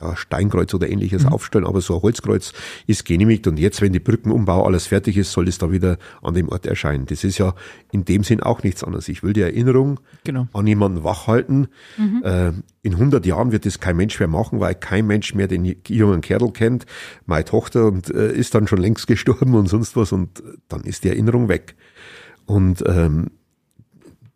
ja, Steinkreuz oder ähnliches mhm. aufstellen, aber so ein Holzkreuz ist genehmigt und jetzt, wenn die Brückenumbau alles fertig ist, soll es da wieder an dem Ort erscheinen. Das ist ja in dem Sinn auch nichts anderes. Ich will die Erinnerung genau. an jemanden wachhalten. Mhm. Äh, in 100 Jahren wird das kein Mensch mehr machen, weil kein Mensch mehr den jungen Kerl kennt, meine Tochter, und äh, ist dann schon längst gestorben und sonst was und dann ist die Erinnerung weg. Und ähm,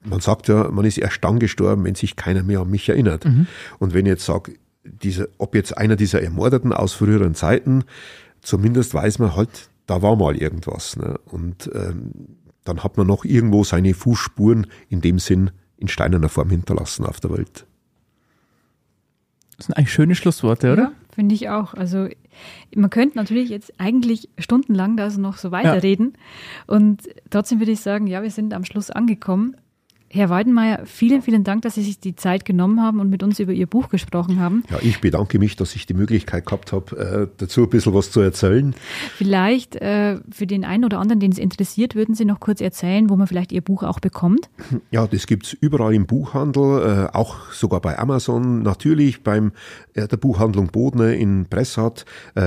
man sagt ja, man ist erst dann gestorben, wenn sich keiner mehr an mich erinnert. Mhm. Und wenn ich jetzt sage, diese, ob jetzt einer dieser Ermordeten aus früheren Zeiten, zumindest weiß man halt, da war mal irgendwas. Ne? Und ähm, dann hat man noch irgendwo seine Fußspuren in dem Sinn in steinerner Form hinterlassen auf der Welt. Das sind eigentlich schöne Schlussworte, oder? Ja, finde ich auch. Also man könnte natürlich jetzt eigentlich stundenlang da noch so weiterreden. Ja. Und trotzdem würde ich sagen, ja, wir sind am Schluss angekommen. Herr Weidenmeier, vielen, vielen Dank, dass Sie sich die Zeit genommen haben und mit uns über Ihr Buch gesprochen haben. Ja, ich bedanke mich, dass ich die Möglichkeit gehabt habe, äh, dazu ein bisschen was zu erzählen. Vielleicht äh, für den einen oder anderen, den es interessiert, würden Sie noch kurz erzählen, wo man vielleicht Ihr Buch auch bekommt? Ja, das gibt's überall im Buchhandel, äh, auch sogar bei Amazon, natürlich beim der Buchhandlung Bodner in Bressart.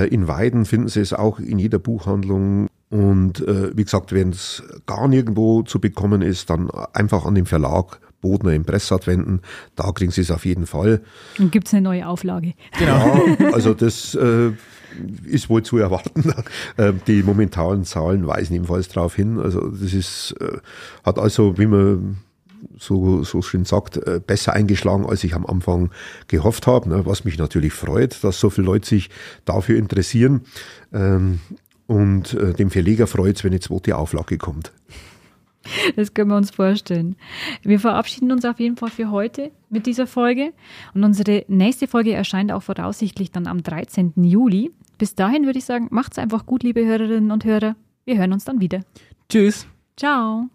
in Weiden finden Sie es auch in jeder Buchhandlung und äh, wie gesagt, wenn es gar nirgendwo zu bekommen ist, dann einfach an den Verlag Bodner im Pressat wenden. Da kriegen Sie es auf jeden Fall. Und gibt es eine neue Auflage. Genau. Ja, also das äh, ist wohl zu erwarten. Äh, die momentanen Zahlen weisen ebenfalls darauf hin. Also das ist, äh, hat also, wie man so, so schön sagt, äh, besser eingeschlagen, als ich am Anfang gehofft habe. Ne, was mich natürlich freut, dass so viele Leute sich dafür interessieren. Ähm, und äh, dem Verleger freut es, wenn eine zweite Auflage kommt. Das können wir uns vorstellen. Wir verabschieden uns auf jeden Fall für heute mit dieser Folge. Und unsere nächste Folge erscheint auch voraussichtlich dann am 13. Juli. Bis dahin würde ich sagen, macht's einfach gut, liebe Hörerinnen und Hörer. Wir hören uns dann wieder. Tschüss. Ciao.